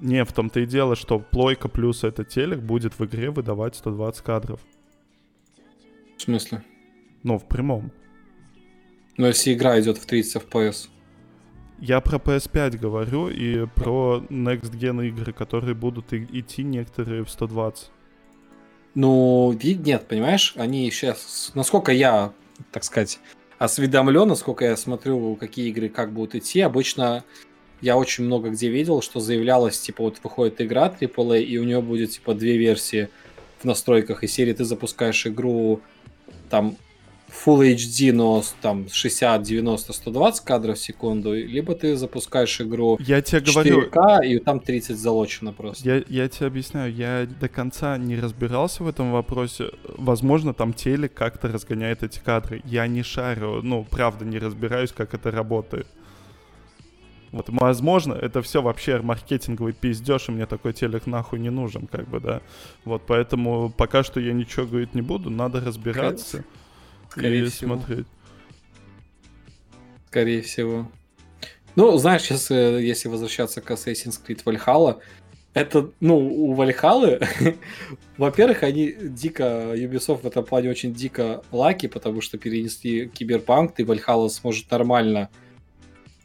S1: Не, в том-то и дело, что плойка плюс этот телек будет в игре выдавать 120 кадров.
S2: В смысле?
S1: Ну, в прямом.
S2: Но если игра идет в 30 FPS.
S1: Я про PS5 говорю и про Next Gen игры, которые будут идти некоторые в 120.
S2: Ну, нет, понимаешь? Они сейчас, насколько я, так сказать, осведомлен, насколько я смотрю, какие игры как будут идти, обычно я очень много где видел, что заявлялось, типа, вот выходит игра AAA, и у нее будет, типа, две версии в настройках, и серии ты запускаешь игру, там, Full HD, но там 60, 90, 120 кадров в секунду, либо ты запускаешь игру
S1: я тебе 4К,
S2: говорю, и там 30 залочено просто.
S1: Я, я тебе объясняю, я до конца не разбирался в этом вопросе. Возможно, там телек как-то разгоняет эти кадры. Я не шарю, ну, правда, не разбираюсь, как это работает. Вот, возможно, это все вообще маркетинговый пиздеж, и мне такой телек нахуй не нужен, как бы, да. Вот, поэтому пока что я ничего говорить не буду, надо разбираться. Скорее всего. смотреть.
S2: Скорее всего. Ну, знаешь, сейчас, э, если возвращаться к Assassin's Creed Valhalla, это, ну, у Вальхалы, во-первых, они дико, Ubisoft в этом плане очень дико lucky, потому что перенесли Киберпанк, и Вальхала сможет нормально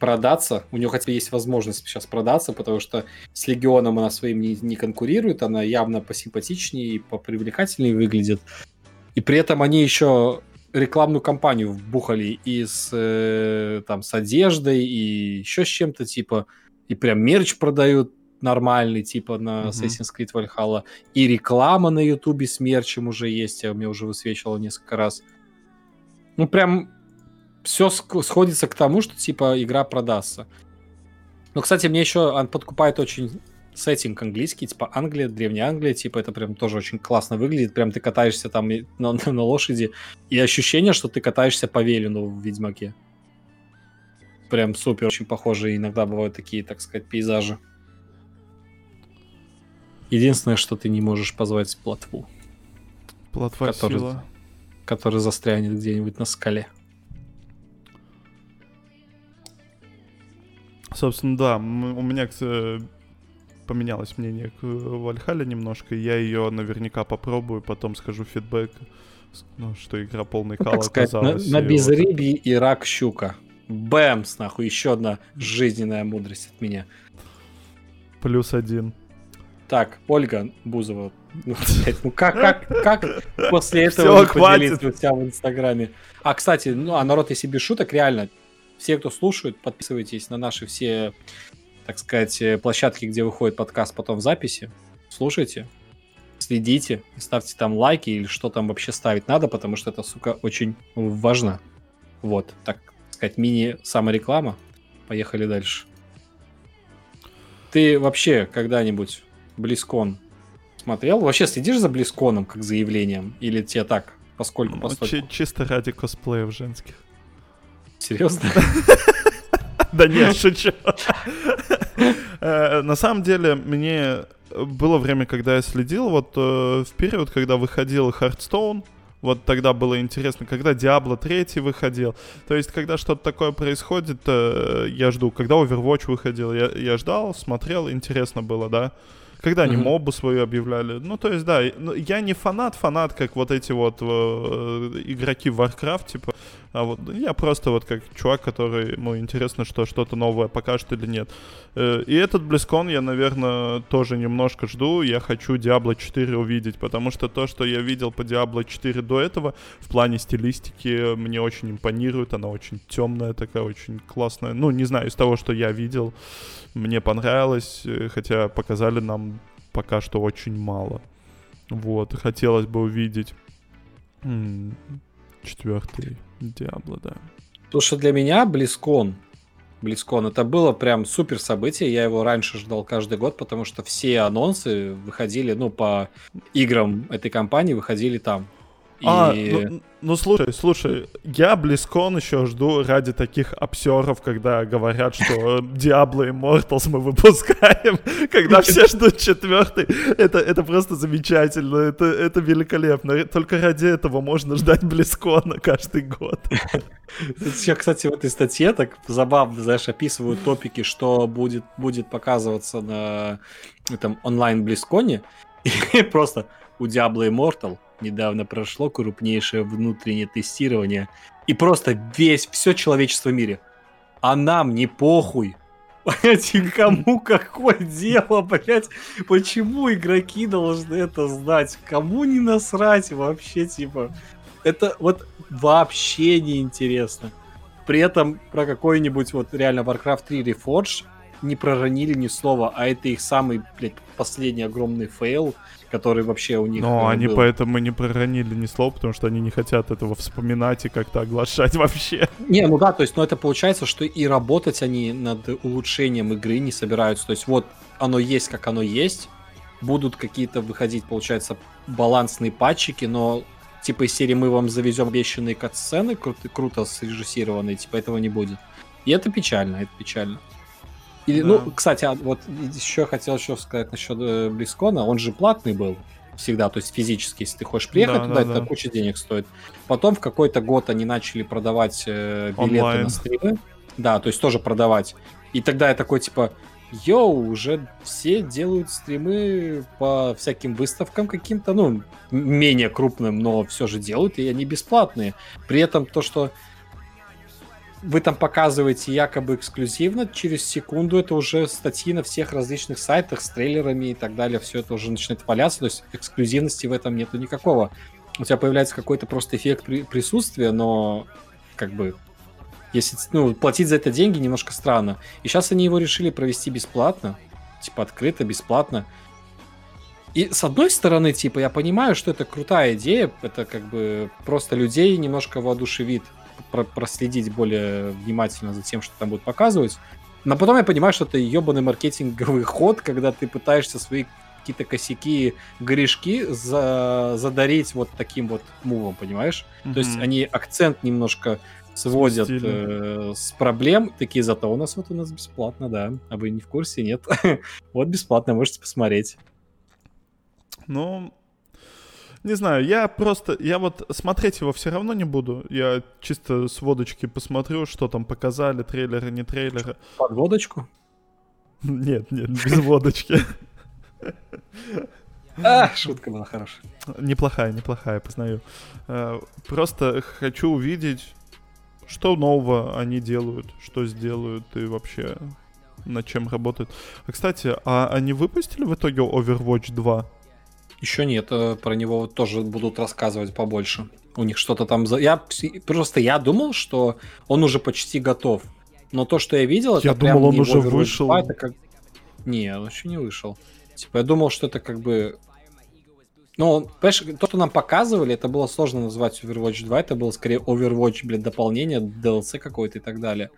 S2: продаться. У нее хотя бы есть возможность сейчас продаться, потому что с Легионом она своим не, не конкурирует, она явно посимпатичнее и попривлекательнее выглядит. И при этом они еще рекламную кампанию вбухали и с, э, там, с одеждой, и еще с чем-то, типа, и прям мерч продают нормальный, типа на uh-huh. Assassin's Creed Valhalla, и реклама на Ютубе с мерчем уже есть, я мне уже высвечивала несколько раз. Ну, прям все сходится к тому, что, типа, игра продастся. Ну, кстати, мне еще подкупает очень сеттинг английский, типа Англия, Древняя Англия, типа это прям тоже очень классно выглядит. Прям ты катаешься там на, на лошади, и ощущение, что ты катаешься по Велину в Ведьмаке. Прям супер, очень похожие иногда бывают такие, так сказать, пейзажи. Единственное, что ты не можешь позвать плотву.
S1: Плотва
S2: который,
S1: сила.
S2: который застрянет где-нибудь на скале.
S1: Собственно, да, у меня поменялось мнение к Вальхале немножко. Я ее наверняка попробую, потом скажу фидбэк, ну, что игра полный
S2: Ну,
S1: кал
S2: так сказать, на,
S1: оказалась.
S2: на
S1: и вот-
S2: безрыбье и рак щука. Бэмс, нахуй, еще одна жизненная мудрость от меня.
S1: Плюс один.
S2: Так, Ольга Бузова. Ну, блядь, ну как, как, как после этого
S1: хватит.
S2: поделиться у себя в Инстаграме? А, кстати, ну, а народ, если без шуток, реально, все, кто слушает, подписывайтесь на наши все, так сказать, э, площадки, где выходит подкаст потом в записи. Слушайте, следите, ставьте там лайки или что там вообще ставить надо, потому что это, сука, очень важно. Вот, так сказать, мини-самореклама. Поехали дальше. Ты вообще когда-нибудь Близкон смотрел? Вообще следишь за Близконом как за явлением? Или тебе так, поскольку,
S1: Ну,
S2: поскольку?
S1: чи- чисто ради косплеев женских.
S2: Серьезно?
S1: Да нет, шучу. Э, На самом деле, мне было время, когда я следил, вот э, в период, когда выходил Hearthstone, вот тогда было интересно, когда Diablo 3 выходил. То есть, когда что-то такое происходит, э, я жду. Когда Overwatch выходил, я, я ждал, смотрел, интересно было, да. Когда они
S2: Мгм.
S1: мобу свою объявляли. Ну, то есть, да, ну, я не фанат, фанат, как вот эти вот э, игроки в Warcraft, типа, а вот я просто вот как чувак, который, ему интересно, что что-то новое покажет или нет. Э, И этот BlizzCon я, наверное, тоже немножко жду. Я хочу Diablo 4 увидеть, потому что то, что я видел по Diablo 4 до этого, в плане стилистики, мне очень импонирует. Она очень темная такая, очень классная. Ну, не знаю, из того, что я видел, мне понравилось, э, хотя показали нам пока что очень мало. Вот, хотелось бы увидеть четвертый Диабло, да.
S2: Потому что для меня Близкон, Близкон, это было прям супер событие. Я его раньше ждал каждый год, потому что все анонсы выходили, ну, по играм этой компании выходили там. И...
S1: А, ну, ну, слушай, слушай, я Близкон еще жду ради таких обсеров, когда говорят, что Diablo Immortals мы выпускаем, когда все ждут четвертый. Это, это просто замечательно, это, это великолепно. Только ради этого можно ждать Близкона каждый год.
S2: Сейчас, кстати, в этой статье так забавно, знаешь, описывают топики, что будет, будет показываться на этом онлайн Близконе. И просто у Diablo Immortal недавно прошло крупнейшее внутреннее тестирование. И просто весь, все человечество в мире. А нам не похуй. Понимаете, кому какое дело, блядь? Почему игроки должны это знать? Кому не насрать вообще, типа? Это вот вообще не интересно. При этом про какой-нибудь вот реально Warcraft 3 Reforged не проронили ни слова, а это их самый, блядь, последний огромный фейл, который вообще у них
S1: Но
S2: э,
S1: они
S2: был.
S1: поэтому не проронили ни слова, потому что они не хотят этого вспоминать и как-то оглашать вообще.
S2: Не, ну да, то есть, ну это получается, что и работать они над улучшением игры не собираются. То есть вот оно есть, как оно есть. Будут какие-то выходить, получается, балансные патчики, но типа из серии мы вам завезем обещанные катсцены, круто, круто срежиссированные, типа этого не будет. И это печально, это печально. Или,
S1: Да.
S2: Ну, кстати, а вот еще хотел еще сказать насчет э, Близкона. Он же платный был всегда, то есть физически, если ты хочешь приехать
S1: Да,
S2: туда,
S1: да,
S2: это
S1: да.
S2: куча денег стоит. Потом в какой-то год они начали продавать э, билеты
S1: Онлайн.
S2: на стримы. Да, то есть тоже продавать. И тогда я такой, типа, йоу, уже все делают стримы по всяким выставкам каким-то, ну, менее крупным, но все же делают, и они бесплатные. При этом то, что вы там показываете якобы эксклюзивно, через секунду это уже статьи на всех различных сайтах с трейлерами и так далее, все это уже начинает валяться, то есть эксклюзивности в этом нету никакого. У тебя появляется какой-то просто эффект при- присутствия, но как бы если ну, платить за это деньги немножко странно. И сейчас они его решили провести бесплатно, типа открыто, бесплатно. И с одной стороны, типа, я понимаю, что это крутая идея, это как бы просто людей немножко воодушевит про- проследить более внимательно за тем, что там будут показывать. Но потом я понимаю, что это ебаный маркетинговый ход, когда ты пытаешься свои какие-то косяки, грешки за- задарить вот таким вот мувом, понимаешь? То есть они акцент немножко сводят э, с проблем. Такие, зато у нас вот у нас бесплатно, да. А вы не в курсе, нет? вот бесплатно, можете посмотреть.
S1: Ну, не знаю, я просто, я вот смотреть его все равно не буду. Я чисто с водочки посмотрю, что там показали, трейлеры, не трейлеры.
S2: Подводочку.
S1: Нет, нет, без водочки.
S2: А, шутка была хорошая.
S1: Неплохая, неплохая, познаю. Э, просто хочу увидеть, что нового они делают, что сделают и вообще над чем работают. А, кстати, а они выпустили в итоге Overwatch 2?
S2: Еще нет, э, про него тоже будут рассказывать побольше. У них что-то там... За... Я просто я думал, что он уже почти готов. Но то, что я видел,
S1: я
S2: это
S1: думал, он уже вышел.
S2: 2, это как... Не, он еще не вышел. Типа, я думал, что это как бы... Ну, понимаешь, то, что нам показывали, это было сложно назвать Overwatch 2, это было скорее Overwatch, блин, дополнение, DLC какой-то и так далее.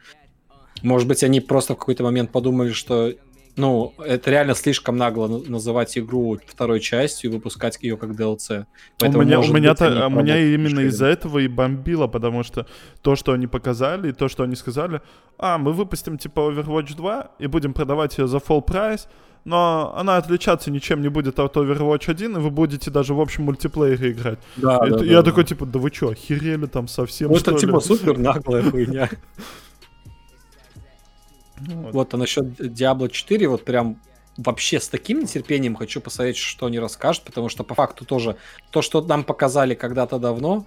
S2: Может быть, они просто в какой-то момент подумали, что ну, это реально слишком нагло называть игру второй частью и выпускать ее как DLC.
S1: Поэтому, у меня, у меня, быть, то, у меня именно из-за этого и бомбило, потому что то, что они показали, и то, что они сказали, а, мы выпустим типа Overwatch 2 и будем продавать ее за full прайс, но она отличаться ничем не будет от Overwatch 1, и вы будете даже в общем мультиплеере играть. Да, и, да, я да, такой, да. типа, да вы что, охерели там совсем,
S2: Ну, это, типа, супер наглая хуйня. Вот. вот, а насчет Diablo 4, вот прям вообще с таким нетерпением хочу посмотреть, что они расскажут, потому что по факту тоже то, что нам показали когда-то давно,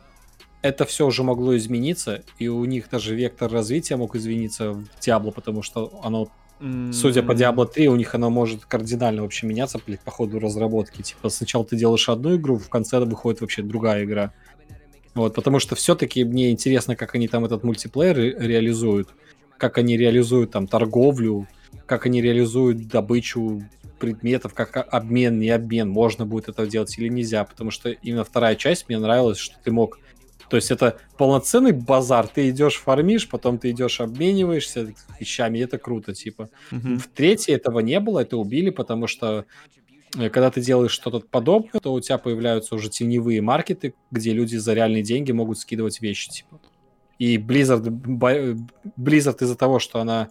S2: это все уже могло измениться, и у них даже вектор развития мог измениться в Diablo, потому что оно, mm-hmm. судя по Diablo 3, у них оно может кардинально вообще меняться блядь, по ходу разработки. Типа сначала ты делаешь одну игру, в конце выходит вообще другая игра. Вот, потому что все-таки мне интересно, как они там этот мультиплеер ре- реализуют как они реализуют там торговлю, как они реализуют добычу предметов, как обмен, не обмен, можно будет это делать или нельзя, потому что именно вторая часть мне нравилась, что ты мог то есть это полноценный базар. Ты идешь фармишь, потом ты идешь обмениваешься вещами, и это круто, типа. Mm-hmm. В третьей этого не было, это убили, потому что э, когда ты делаешь что-то подобное, то у тебя появляются уже теневые маркеты, где люди за реальные деньги могут скидывать вещи, типа. И Blizzard, Blizzard из-за того, что она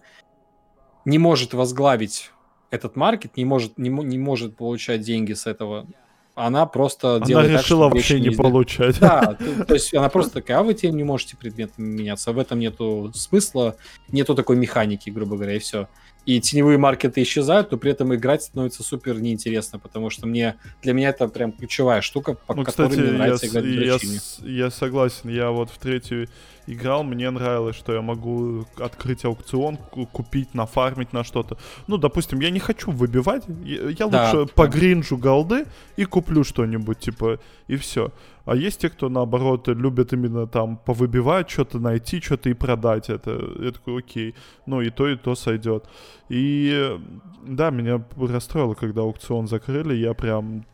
S2: не может возглавить этот маркет, не может, не, не может получать деньги с этого, она просто
S1: она
S2: делает
S1: решила так, вообще не, получать.
S2: Да, то, то есть она просто такая, а вы тем не можете предметами меняться, в этом нету смысла, нету такой механики, грубо говоря, и все и теневые маркеты исчезают, но при этом играть становится супер неинтересно, потому что мне для меня это прям ключевая штука, по
S1: ну,
S2: которой
S1: кстати,
S2: мне нравится
S1: я,
S2: играть в.
S1: Я, я согласен, я вот в третью играл, мне нравилось, что я могу открыть аукцион, купить, нафармить на что-то. Ну, допустим, я не хочу выбивать, я, я да, лучше погринжу голды и куплю что-нибудь, типа, и все. А есть те, кто, наоборот, любят именно там повыбивать, что-то найти, что-то и продать это. Я такой, окей. Ну, и то, и то сойдет. И да, меня расстроило, когда аукцион закрыли. Я прям...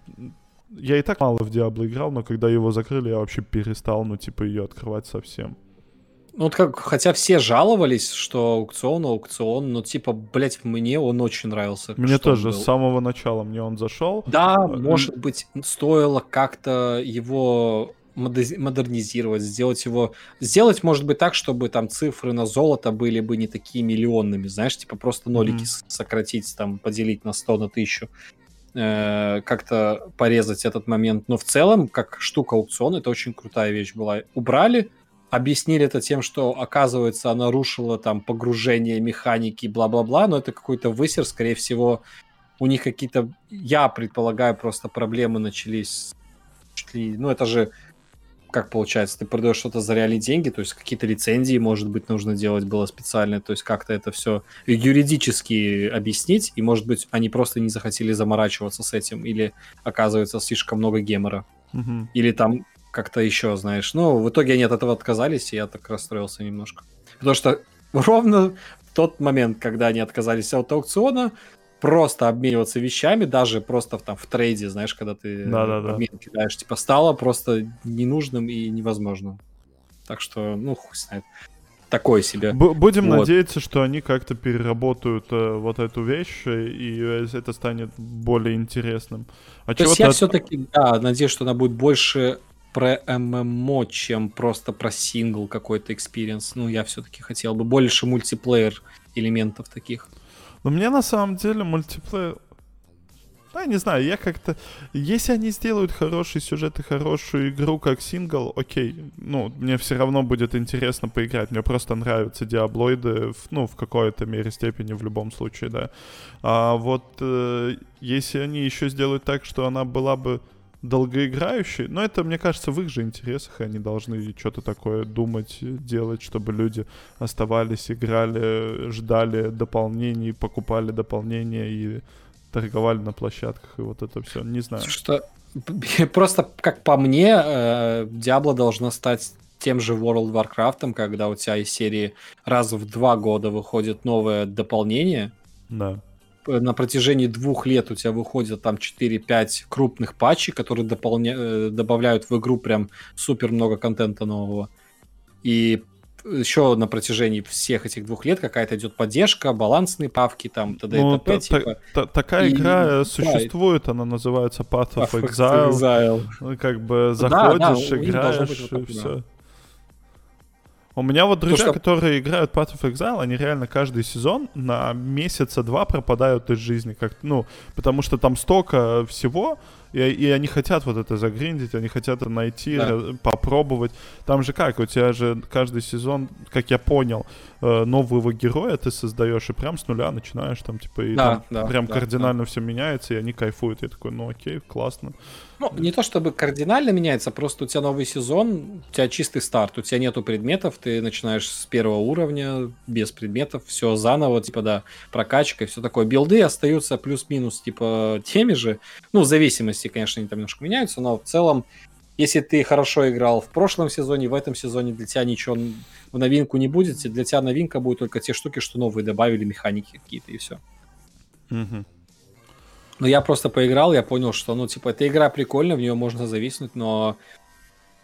S1: Я и так мало в Диабло играл, но когда его закрыли, я вообще перестал, ну, типа, ее открывать совсем.
S2: Ну, вот как, хотя все жаловались, что аукцион, аукцион, но типа, блять, мне он очень нравился.
S1: Мне тоже, с самого начала мне он зашел.
S2: Да, а, может быть, стоило как-то его модернизировать, сделать его... Сделать, может быть, так, чтобы там цифры на золото были бы не такие миллионными, знаешь, типа просто нолики mm-hmm. сократить, там, поделить на 100, на 1000 э, как-то порезать этот момент. Но в целом, как штука аукциона, это очень крутая вещь была. Убрали, объяснили это тем, что, оказывается, она рушила там погружение механики, бла-бла-бла, но это какой-то высер, скорее всего, у них какие-то, я предполагаю, просто проблемы начались, ну, это же, как получается, ты продаешь что-то за реальные деньги, то есть какие-то лицензии, может быть, нужно делать было специально, то есть как-то это все юридически объяснить, и, может быть, они просто не захотели заморачиваться с этим, или, оказывается, слишком много гемора. Угу. Или там как-то еще, знаешь. Ну, в итоге они от этого отказались, и я так расстроился немножко. Потому что ровно в тот момент, когда они отказались от аукциона, просто обмениваться вещами, даже просто в, там в трейде, знаешь, когда ты да, да, да. обмен кидаешь, типа стало просто ненужным и невозможным. Так что, ну, хуй знает. Такое себе.
S1: Б- будем вот. надеяться, что они как-то переработают э, вот эту вещь, и это станет более интересным.
S2: А То есть я от... все-таки, да, надеюсь, что она будет больше про ММО, чем просто про сингл какой-то experience. Ну, я все-таки хотел бы больше мультиплеер элементов таких.
S1: Но мне на самом деле мультиплеер... Да, не знаю, я как-то... Если они сделают хороший сюжет и хорошую игру как сингл, окей. Ну, мне все равно будет интересно поиграть. Мне просто нравятся диаблоиды, в, ну, в какой-то мере степени в любом случае, да. А вот э, если они еще сделают так, что она была бы долгоиграющей, но это, мне кажется, в их же интересах, они должны что-то такое думать, делать, чтобы люди оставались, играли, ждали дополнений, покупали дополнения и торговали на площадках и вот это все. Не знаю.
S2: Что просто как по мне, э, Diablo должна стать тем же World of Warcraft, когда у тебя из серии раз в два года выходит новое дополнение.
S1: Да.
S2: На протяжении двух лет у тебя выходит там 4-5 крупных патчей, которые дополня... Э, добавляют в игру прям супер много контента нового. И еще на протяжении всех этих двух лет какая-то идет поддержка, балансные павки, там, т.д.
S1: ну, и т.п. Типа. Та, такая и, игра существует, да, она называется Path of, Path Exile. Exile. Ну, как бы заходишь, да, да, играешь, и все. У меня вот друзья, что... которые играют Path of Exile, они реально каждый сезон на месяца два пропадают из жизни. Как, ну, потому что там столько всего, и, и они хотят вот это загриндить, они хотят это найти, да. попробовать. Там же как, у тебя же каждый сезон, как я понял, э, нового героя ты создаешь и прям с нуля начинаешь там, типа, и да, там да, прям да, кардинально да. все меняется, и они кайфуют. Я такой, ну окей, классно.
S2: Ну, не то чтобы кардинально меняется, просто у тебя новый сезон, у тебя чистый старт, у тебя нету предметов, ты начинаешь с первого уровня, без предметов, все заново, типа, да, прокачка и все такое. Билды остаются плюс-минус, типа, теми же, ну, в зависимости, конечно, они там немножко меняются, но в целом, если ты хорошо играл в прошлом сезоне, в этом сезоне для тебя ничего в новинку не будет, для тебя новинка будет только те штуки, что новые добавили, механики какие-то и все.
S1: Угу.
S2: Но я просто поиграл, я понял, что, ну, типа, эта игра прикольная, в нее можно зависнуть, но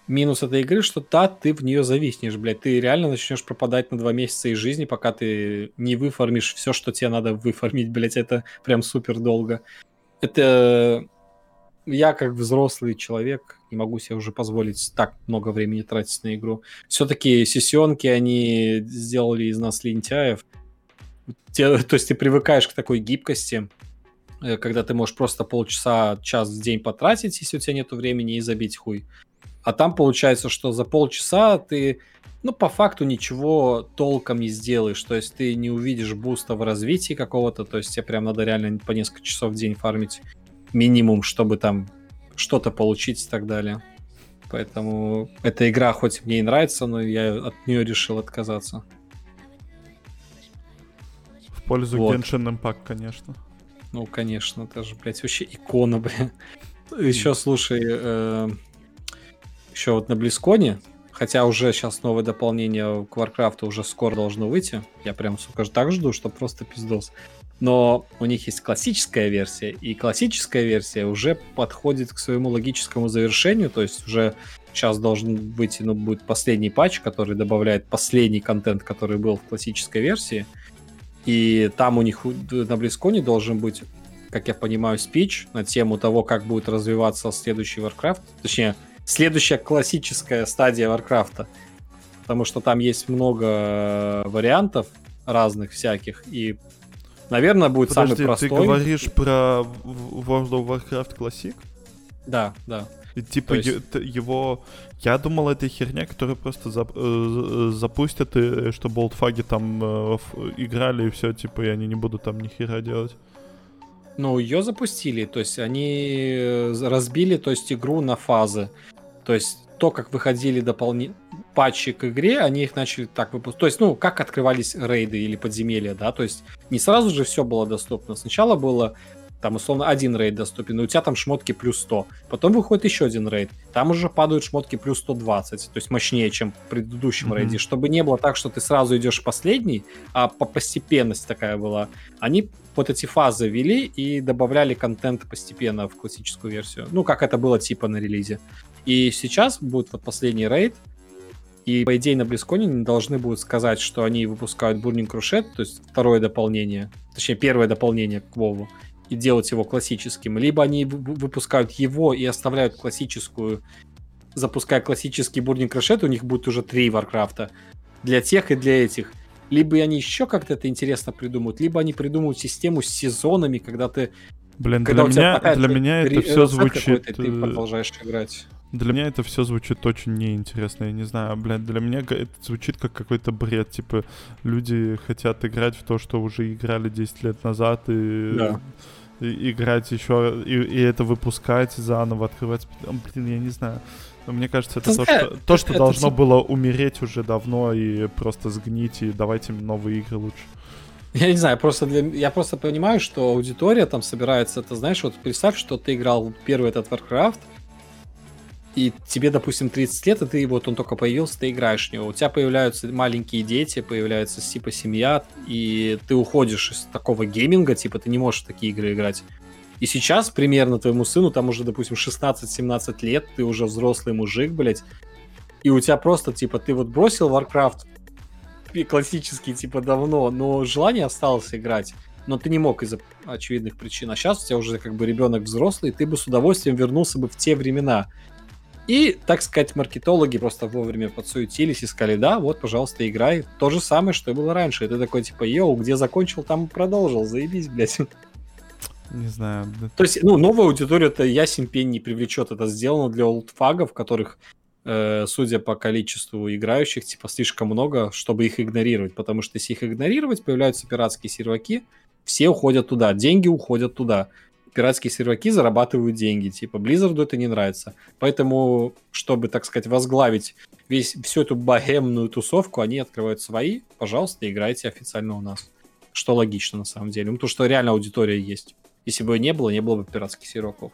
S2: минус этой игры, что да, ты в нее зависнешь, блядь. Ты реально начнешь пропадать на два месяца из жизни, пока ты не выформишь все, что тебе надо выформить, блядь. Это прям супер долго. Это я как взрослый человек не могу себе уже позволить так много времени тратить на игру. Все-таки сессионки, они сделали из нас лентяев. То есть ты привыкаешь к такой гибкости, Э, когда ты можешь просто полчаса, час в день потратить, если у тебя нет времени, и забить хуй. А там получается, что за полчаса ты, ну, по факту ничего толком не сделаешь. То есть ты не увидишь буста в развитии какого-то, то есть тебе прям надо реально по несколько часов в день фармить минимум, чтобы там что-то получить и так далее. Поэтому эта игра хоть мне и нравится, но я от нее решил отказаться.
S1: В пользу вот. Genshin Impact, конечно.
S2: Ну, конечно, это же, блядь, вообще икона, блядь. Еще, слушай, э, еще вот на Близконе, хотя уже сейчас новое дополнение к Warcraft уже скоро должно выйти. Я прям, сука, так жду, что просто пиздос. Но у них есть классическая версия, и классическая версия уже подходит к своему логическому завершению, то есть уже сейчас должен выйти, ну, будет последний патч, который добавляет последний контент, который был в классической версии. И там у них на Близконе должен быть, как я понимаю, спич на тему того, как будет развиваться следующий Warcraft. Точнее, следующая классическая стадия Warcraft. Потому что там есть много вариантов разных всяких. И, наверное, будет Подожди, самый простой.
S1: ты говоришь про World of Warcraft Classic?
S2: Да, да.
S1: И, типа есть... его... Я думал, это херня, которую просто зап... Э, запустят, и что болтфаги там э, играли, и все, типа, и они не будут там ни хера делать.
S2: Ну, ее запустили, то есть они э, разбили, то есть игру на фазы. То есть то, как выходили дополнительные патчи к игре, они их начали так выпускать. То есть, ну, как открывались рейды или подземелья, да, то есть не сразу же все было доступно. Сначала было там, условно, один рейд доступен, и у тебя там шмотки плюс 100. Потом выходит еще один рейд, там уже падают шмотки плюс 120, то есть мощнее, чем в предыдущем mm-hmm. рейде. Чтобы не было так, что ты сразу идешь последний, а по постепенность такая была. Они вот эти фазы вели и добавляли контент постепенно в классическую версию. Ну, как это было типа на релизе. И сейчас будет вот последний рейд, и, по идее, на Близконе не должны будут сказать, что они выпускают Burning Crusade, то есть второе дополнение, точнее, первое дополнение к Вову и делать его классическим, либо они выпускают его и оставляют классическую, запуская классический Burning Crusade, у них будет уже три Варкрафта для тех и для этих. Либо они еще как-то это интересно придумают, либо они придумают систему с сезонами, когда ты
S1: Блин,
S2: Когда
S1: для
S2: у тебя
S1: меня, для меня это все звучит...
S2: ты
S1: э,
S2: продолжаешь играть.
S1: Для меня это все звучит очень неинтересно, я не знаю, блядь, для меня это звучит как какой-то бред, типа, люди хотят играть в то, что уже играли 10 лет назад, и,
S2: Да.
S1: и играть еще, и, и это выпускать заново, открывать, блин, я не знаю. Но мне кажется, это
S2: Ты
S1: то,
S2: знаешь,
S1: что, то, что
S2: это
S1: должно
S2: типа-
S1: было умереть уже давно и просто сгнить, и давайте новые игры лучше.
S2: Я не знаю, просто для... я просто понимаю, что аудитория там собирается. Ты знаешь, вот представь, что ты играл первый этот Warcraft, и тебе, допустим, 30 лет, и ты вот он только появился, ты играешь в него. У тебя появляются маленькие дети, появляется типа семья, и ты уходишь из такого гейминга, типа ты не можешь в такие игры играть. И сейчас примерно твоему сыну, там уже, допустим, 16-17 лет, ты уже взрослый мужик, блядь, и у тебя просто, типа, ты вот бросил Warcraft классический, типа, давно, но желание осталось играть. Но ты не мог из-за очевидных причин. А сейчас у тебя уже как бы ребенок взрослый, и ты бы с удовольствием вернулся бы в те времена. И, так сказать, маркетологи просто вовремя подсуетились и сказали, да, вот, пожалуйста, играй. То же самое, что и было раньше. И ты такой, типа, йоу, где закончил, там и продолжил. Заебись, блядь.
S1: Не знаю.
S2: То есть, ну, новую аудиторию это ясен пень не привлечет. Это сделано для олдфагов, которых, э, судя по количеству играющих, типа, слишком много, чтобы их игнорировать. Потому что если их игнорировать, появляются пиратские серваки, все уходят туда, деньги уходят туда. Пиратские серваки зарабатывают деньги. Типа, Blizzard это не нравится. Поэтому, чтобы, так сказать, возглавить весь, всю эту богемную тусовку, они открывают свои. Пожалуйста, играйте официально у нас. Что логично, на самом деле. Ну, потому что реально аудитория есть. Если бы ее не было, не было бы пиратских серваков.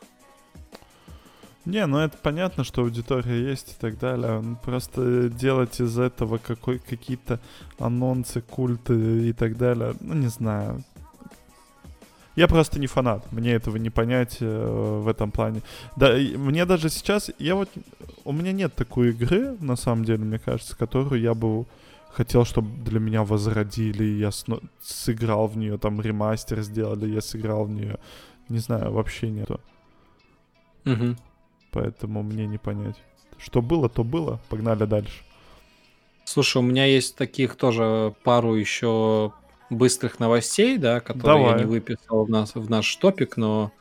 S1: Не, ну это понятно, что аудитория есть и так далее. Ну, Просто делать из этого какой, какие-то анонсы, культы и так далее, ну не знаю. Я просто не фанат, мне этого не понять э, в этом плане. Да, мне даже сейчас, я вот, у меня нет такой игры, на самом деле, мне кажется, которую я бы хотел, чтобы для меня возродили, я сно- сыграл в нее, там ремастер сделали, я сыграл в нее. Не знаю, вообще нету.
S2: Мгм.
S1: Поэтому мне не понять. Что было, то было. Погнали дальше.
S2: Слушай, у меня есть таких тоже пару еще быстрых новостей, да, которые я
S1: Давай.
S2: не выписал в, нас, в наш топик, но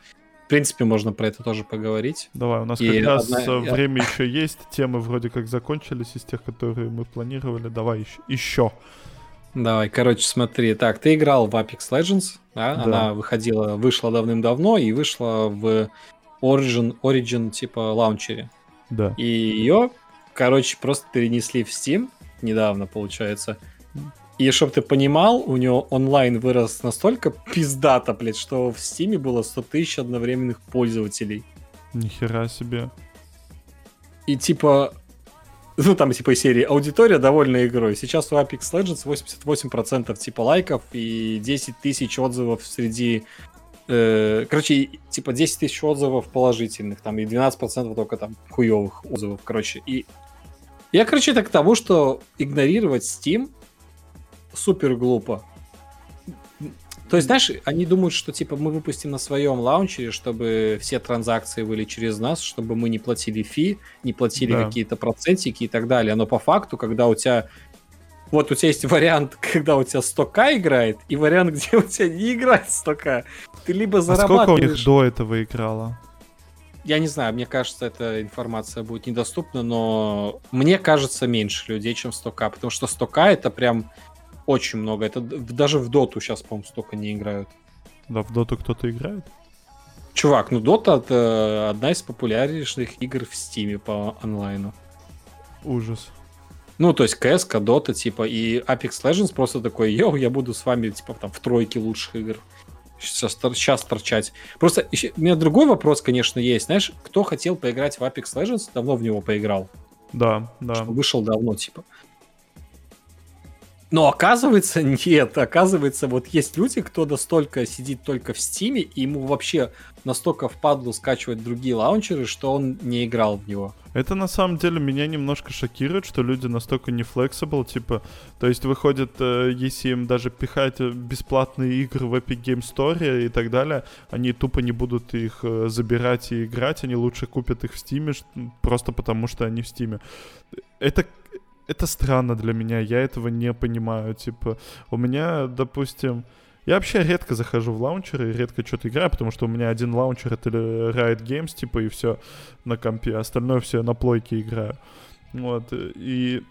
S2: в принципе можно про это тоже поговорить.
S1: Давай, у нас
S2: И
S1: как раз
S2: одна-
S1: э,
S2: я-
S1: время еще есть. Темы вроде как закончились из тех, которые мы планировали. Давай еще. еще.
S2: Давай, короче, смотри. Так, ты играл в Apex Legends, да?
S1: Да.
S2: Она выходила, вышла давным-давно и вышла в Origin, Origin типа лаунчере.
S1: Да.
S2: И ее, короче, просто перенесли в Steam недавно, получается. И чтобы ты понимал, у него онлайн вырос настолько пиздато, блядь, что в Steam было 100 тысяч одновременных пользователей.
S1: Нихера себе.
S2: И типа, ну там типа серии аудитория довольна игрой. Сейчас у Apex Legends 88% типа лайков и 10 тысяч отзывов среди... э, короче, типа 10 тысяч отзывов положительных, там и 12% только там хуевых отзывов, короче. И я, короче, это к тому, что игнорировать Steam супер глупо. То есть, знаешь, они думают, что типа мы выпустим на своем лаунчере, чтобы все транзакции были через нас, чтобы мы не платили фи, не платили
S1: Да.
S2: какие-то процентики и так далее. Но по факту, когда у тебя вот у тебя есть вариант, когда у тебя 100к играет, и вариант, где у тебя не играет 100к. Ты либо
S1: А сколько у
S2: зарабатываешь...
S1: них до этого играло?
S2: Я не знаю, мне кажется, эта информация будет недоступна, но мне кажется меньше людей, чем 100к, потому что 100к это прям очень много. Это даже в доту сейчас, по-моему, столько не играют.
S1: Да, в доту кто-то играет?
S2: Чувак, ну Dota это одна из популярнейших игр в Стиме по онлайну.
S1: Ужас.
S2: Ну, то есть CS:GO, Dota, типа, и Apex Legends просто такой, йоу, я буду с вами, типа, там, в тройке лучших игр. Сейчас, сейчас торчать. Просто ещё- у меня другой вопрос, конечно, есть. Знаешь, кто хотел поиграть в Apex Legends, давно в него поиграл.
S1: Да, да.
S2: что вышел давно, типа. Но оказывается, нет. Оказывается, вот есть люди, кто настолько сидит только в Стиме, и ему вообще настолько впадло скачивать другие лаунчеры, что он не играл в него.
S1: Это на самом деле меня немножко шокирует, что люди настолько не flexible, типа, то есть выходит, э, если им даже пихать э, бесплатные игры в Epic Game Store и так далее, они тупо не будут их э, забирать и играть, они лучше купят их в Steam, просто потому что они в Steam. Это это странно для меня, я этого не понимаю. Типа, у меня, допустим, Я вообще редко захожу в лаунчеры, редко что-то играю, потому что у меня один лаунчер это Riot Games, типа, и все на компе, остальное все на плойке играю. Вот, и...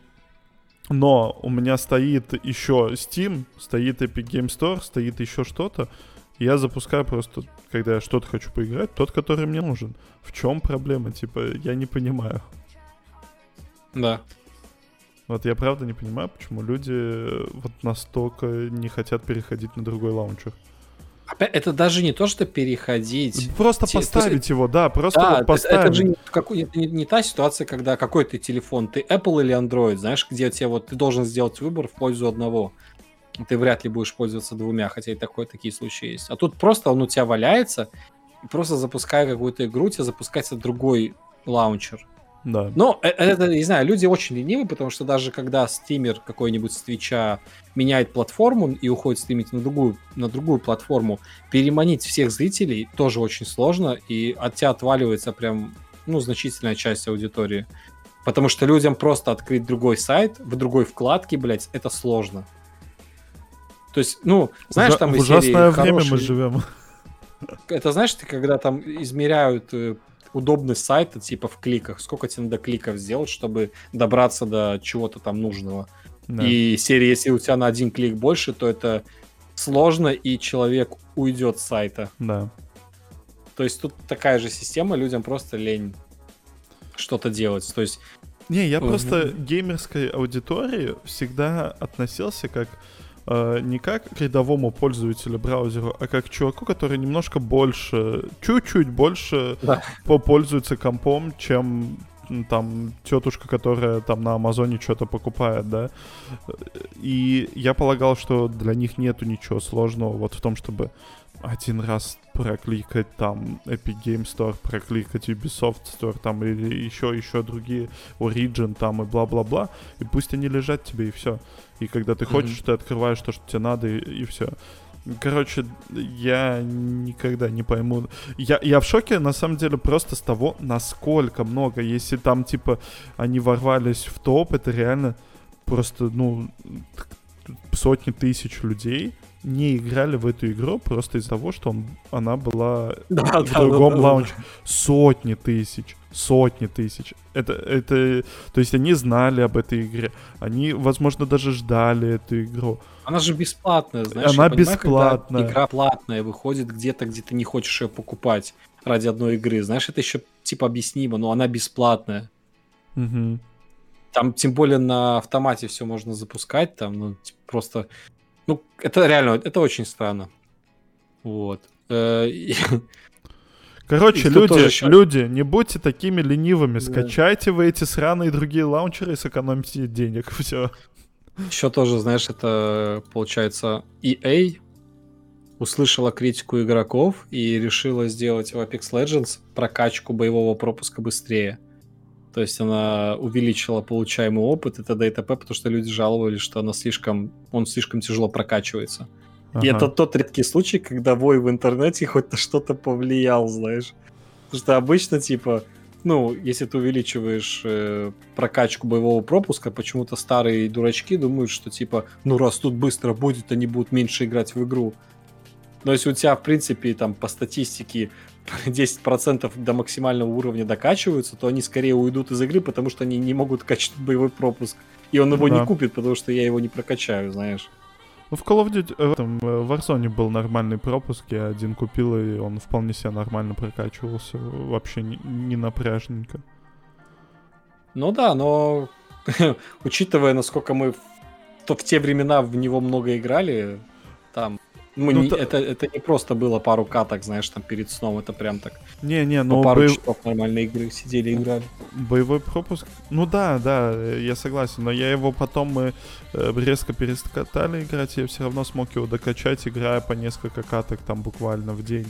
S1: Но у меня стоит еще Steam, стоит Epic Game Store, стоит еще что-то. Я запускаю просто, когда я что-то хочу поиграть, тот, который мне нужен. В чем проблема? Типа, я не понимаю.
S2: Да.
S1: Вот я правда не понимаю, почему люди э, вот настолько не хотят переходить на другой лаунчер.
S2: Опять, это даже не то, что переходить.
S1: Просто Те, поставить есть, его, да, просто
S2: да,
S1: вот поставить.
S2: Это, это же не, как, это не, не та ситуация, когда какой ты телефон, ты Apple или Android, знаешь, где тебе вот ты должен сделать выбор в пользу одного. Ты вряд ли будешь пользоваться двумя, хотя и такое, такие случаи есть. А тут просто он у тебя валяется, и просто запуская какую-то игру, тебе запускается другой лаунчер.
S1: Да.
S2: Но э, это, не знаю, люди очень ленивы, потому что даже когда стример какой-нибудь с Твича меняет платформу и уходит стримить на другую, на другую платформу, переманить всех зрителей тоже очень сложно, и от тебя отваливается прям, ну, значительная часть аудитории. Потому что людям просто открыть другой сайт в другой вкладке, блядь, это сложно. То есть, ну, знаешь, там
S1: в ужасное время хорошие... мы живем.
S2: Это знаешь, ты когда там измеряют э, удобность сайта, типа в кликах, сколько тебе надо кликов сделать, чтобы добраться до чего-то там нужного. Да. И серия, если у тебя на один клик больше, то это сложно, и человек уйдет с сайта.
S1: Да.
S2: То есть тут такая же система, людям просто лень что-то делать. То есть
S1: не, я просто геймерской аудитории всегда относился как не как к рядовому пользователю браузеру, а как чуваку, который немножко больше, чуть-чуть больше да. попользуется компом, чем там тетушка, которая там на Амазоне что-то покупает, да. И я полагал, что для них нету ничего сложного вот в том, чтобы один раз прокликать там Epic Game Store, прокликать Ubisoft Store там или еще, еще другие Origin там и бла-бла-бла, и пусть они лежат тебе и все. И когда ты хочешь, mm-hmm. ты открываешь то, что тебе надо, и, и все. Короче, я никогда не пойму. Я, я в шоке, на самом деле, просто с того, насколько много. Если там, типа, они ворвались в топ, это реально просто, ну, сотни тысяч людей не играли в эту игру просто из-за того, что он, она была да, в да, другом да, лаунче. Да. Сотни тысяч, сотни тысяч. Это, это, то есть они знали об этой игре. Они, возможно, даже ждали эту игру.
S2: Она же бесплатная, знаешь.
S1: Она бесплатная.
S2: игра платная выходит где-то, где ты не хочешь ее покупать ради одной игры. Знаешь, это еще типа объяснимо, но она бесплатная.
S1: Угу.
S2: Там, тем более, на автомате все можно запускать, там, ну, типа, просто ну, это реально, это очень странно. Вот. Э,
S1: Короче, люди, еще... люди, не будьте такими ленивыми. Да. Скачайте вы эти сраные другие лаунчеры и сэкономьте денег. Все.
S2: Еще тоже, знаешь, это получается EA услышала критику игроков и решила сделать в Apex Legends прокачку боевого пропуска быстрее. То есть она увеличила получаемый опыт и т.д. и т.п., потому что люди жаловались, что она слишком, он слишком тяжело прокачивается. Ага. И это тот редкий случай, когда вой в интернете хоть на что-то повлиял, знаешь. Потому что обычно, типа, ну, если ты увеличиваешь э, прокачку боевого пропуска, почему-то старые дурачки думают, что, типа, ну, раз тут быстро будет, они будут меньше играть в игру. Но если у тебя, в принципе, там, по статистике 10% до максимального уровня докачиваются, то они скорее уйдут из игры, потому что они не могут качать боевой пропуск. И он его да. не купит, потому что я его не прокачаю, знаешь.
S1: Ну, в Call of Duty, э, в, этом, э, в Warzone был нормальный пропуск, я один купил, и он вполне себе нормально прокачивался, вообще не, не напряжненько.
S2: Ну да, но учитывая, насколько мы в, то в те времена в него много играли, там мы ну, не, та... это, это не просто было пару каток, знаешь, там перед сном, это прям так.
S1: Не-не, ну...
S2: пару боев... часов нормальной игры сидели играли.
S1: Боевой пропуск? Ну да, да, я согласен, но я его потом мы э, резко перескатали играть, я все равно смог его докачать, играя по несколько каток там буквально в день.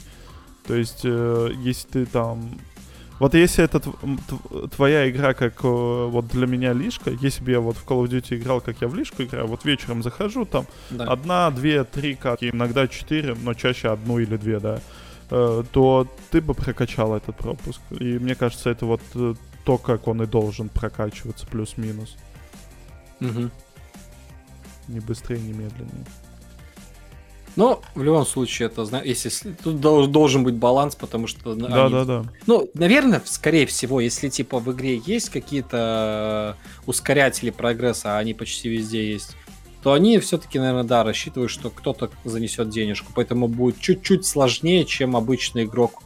S1: То есть, э, если ты там вот если это твоя игра, как вот для меня лишка, если бы я вот в Call of Duty играл, как я в лишку играю, вот вечером захожу, там да. одна, две, три катки, иногда четыре, но чаще одну или две, да, э, то ты бы прокачал этот пропуск. И мне кажется, это вот э, то, как он и должен прокачиваться, плюс-минус.
S2: Угу.
S1: Не быстрее, не медленнее.
S2: Но в любом случае, это если тут дол- должен быть баланс, потому что
S1: Да,
S2: они-
S1: да, да.
S2: Ну, наверное, скорее всего, если типа в игре есть какие-то э, ускорятели прогресса, а они почти везде есть, то они все-таки, наверное, да, рассчитывают, что кто-то занесет денежку. Поэтому будет чуть-чуть сложнее, чем обычный игрок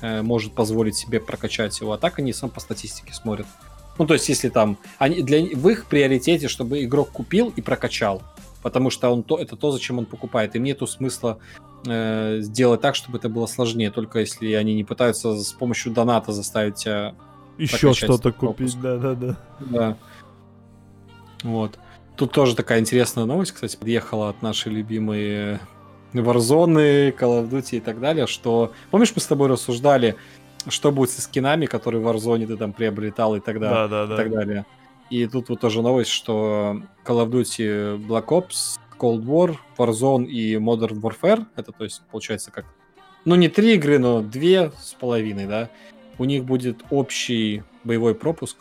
S2: э, может позволить себе прокачать его. А так они сам по статистике смотрят. Ну, то есть, если там они для в их приоритете, чтобы игрок купил и прокачал. Потому что он то, это то, зачем он покупает. Им нету смысла э, сделать так, чтобы это было сложнее, только если они не пытаются с помощью доната заставить тебя
S1: Еще что-то купить, да, да, да.
S2: да. Вот. Тут тоже такая интересная новость, кстати, подъехала от нашей любимой Warzone, Call of Duty и так далее, что... Помнишь, мы с тобой рассуждали, что будет со скинами, которые в Warzone ты там приобретал и так далее.
S1: Да, да,
S2: и
S1: да.
S2: так далее. И тут вот тоже новость, что Call of Duty Black Ops, Cold War, Warzone и Modern Warfare, это то есть получается как, ну не три игры, но две с половиной, да, у них будет общий боевой пропуск,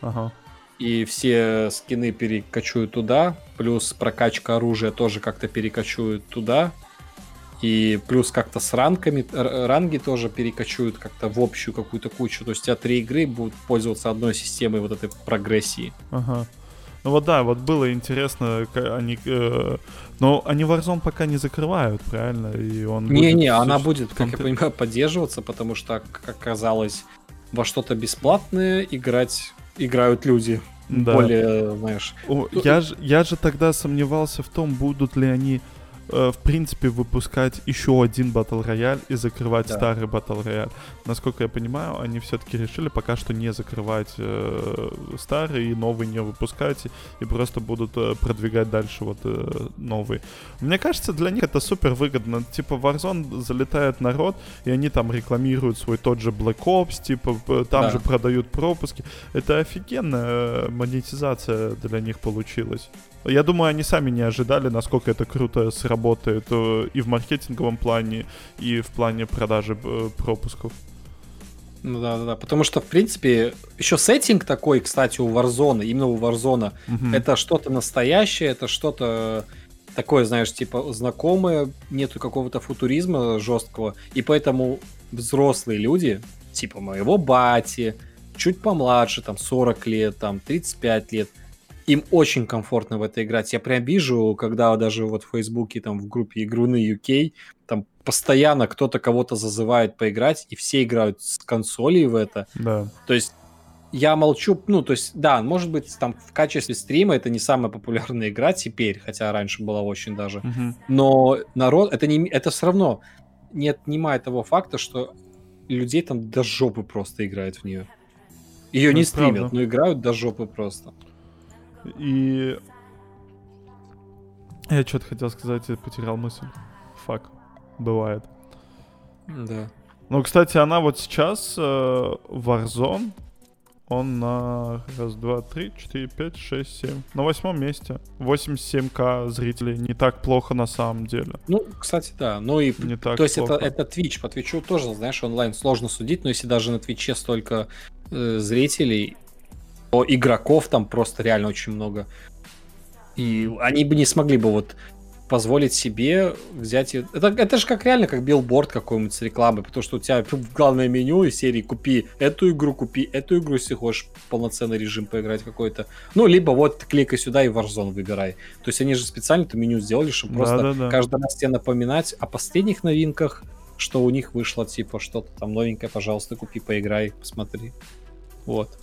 S1: Ага.
S2: и все скины перекочуют туда, плюс прокачка оружия тоже как-то перекочуют туда, и плюс как-то с ранками, ранги тоже перекочуют как-то в общую какую-то кучу. То есть у тебя три игры будут пользоваться одной системой вот этой прогрессии.
S1: Ага. Ну вот да, вот было интересно, они, э, но они Warzone пока не закрывают, правильно? И он
S2: Не-не,
S1: будет
S2: она будет, как я понимаю, поддерживаться, потому что, как оказалось, во что-то бесплатное играть играют люди.
S1: Да.
S2: Более, знаешь...
S1: О,
S2: Ну,
S1: я, же, я же тогда сомневался в том, будут ли они э, в принципе выпускать еще один батл рояль и закрывать
S2: Да.
S1: старый батл рояль. Насколько я понимаю, они все-таки решили пока что не закрывать э, старый и новый не выпускать и, и просто будут э, продвигать дальше вот э, новый. Мне кажется, для них это супер выгодно. Типа Warzone залетает народ и они там рекламируют свой тот же Black Ops, типа там
S2: Да.
S1: же продают пропуски. Это офигенная э, монетизация для них получилась. Я думаю, они сами не ожидали, насколько это круто сработает э, и в маркетинговом плане, и в плане продажи э, пропусков.
S2: Ну да, да, да. Потому что, в принципе, еще сеттинг такой, кстати, у Warzone, именно у Warzone,
S1: Мгм.
S2: это что-то настоящее, это что-то такое, знаешь, типа знакомое, нету какого-то футуризма жесткого, и поэтому взрослые люди, типа моего бати, чуть помладше, там 40 лет, там 35 лет, им очень комфортно в это играть. Я прям вижу, когда даже вот в Фейсбуке, там в группе Игруны UK, там постоянно кто-то кого-то зазывает поиграть, и все играют с консолей в это.
S1: Да.
S2: То есть я молчу, ну, то есть, да, может быть, там в качестве стрима это не самая популярная игра теперь, хотя раньше была очень даже.
S1: Мгм.
S2: Но народ, это, не, это все равно не отнимает того факта, что людей там до жопы просто играют в нее. Ее не
S1: Это правда.
S2: стримят, но играют до жопы просто.
S1: И... Я что-то хотел сказать, я потерял мысль. Фак. Бывает.
S2: Да.
S1: Ну, кстати, она вот сейчас э, Warzone, он на раз, два, три, четыре, пять, шесть, семь. На восьмом месте. 87к зрителей. Не так плохо на самом деле.
S2: Ну, кстати, да. Ну и
S1: Не так
S2: То есть это,
S1: плохо.
S2: это Twitch. По Твичу тоже, знаешь, онлайн сложно судить, но если даже на Твиче столько э, зрителей, то игроков там просто реально очень много. И они бы не смогли бы вот позволить себе взять... Это, это же как реально как билборд какой-нибудь с рекламой, потому что у тебя главное меню из серии купи эту игру, купи эту игру, если хочешь полноценный режим поиграть какой-то. Ну, либо вот кликай сюда и Warzone выбирай. То есть они же специально это меню сделали, чтобы просто
S1: Да-да-да.
S2: каждый раз тебе напоминать о последних новинках, что у них вышло, типа, что-то там новенькое, пожалуйста, купи, поиграй, посмотри. Вот.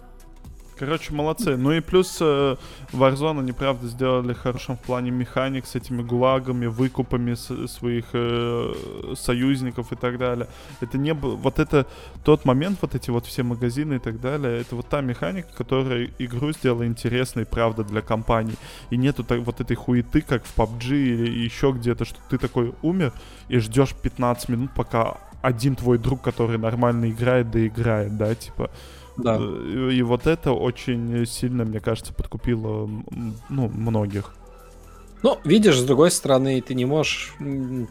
S1: Короче, молодцы. Ну и плюс э, Warzone они, правда, сделали хорошим в плане механик с этими гулагами, выкупами с- своих э, союзников и так далее. Это не было... Вот это тот момент, вот эти вот все магазины и так далее, это вот та механика, которая игру сделала интересной, правда, для компаний. И нету так, вот этой хуеты, как в PUBG или еще где-то, что ты такой умер и ждешь 15 минут, пока один твой друг, который нормально играет, доиграет, да, типа...
S2: Да.
S1: Э, И вот это очень сильно, мне кажется, подкупило ну, многих.
S2: Ну, видишь, с другой стороны, ты не можешь...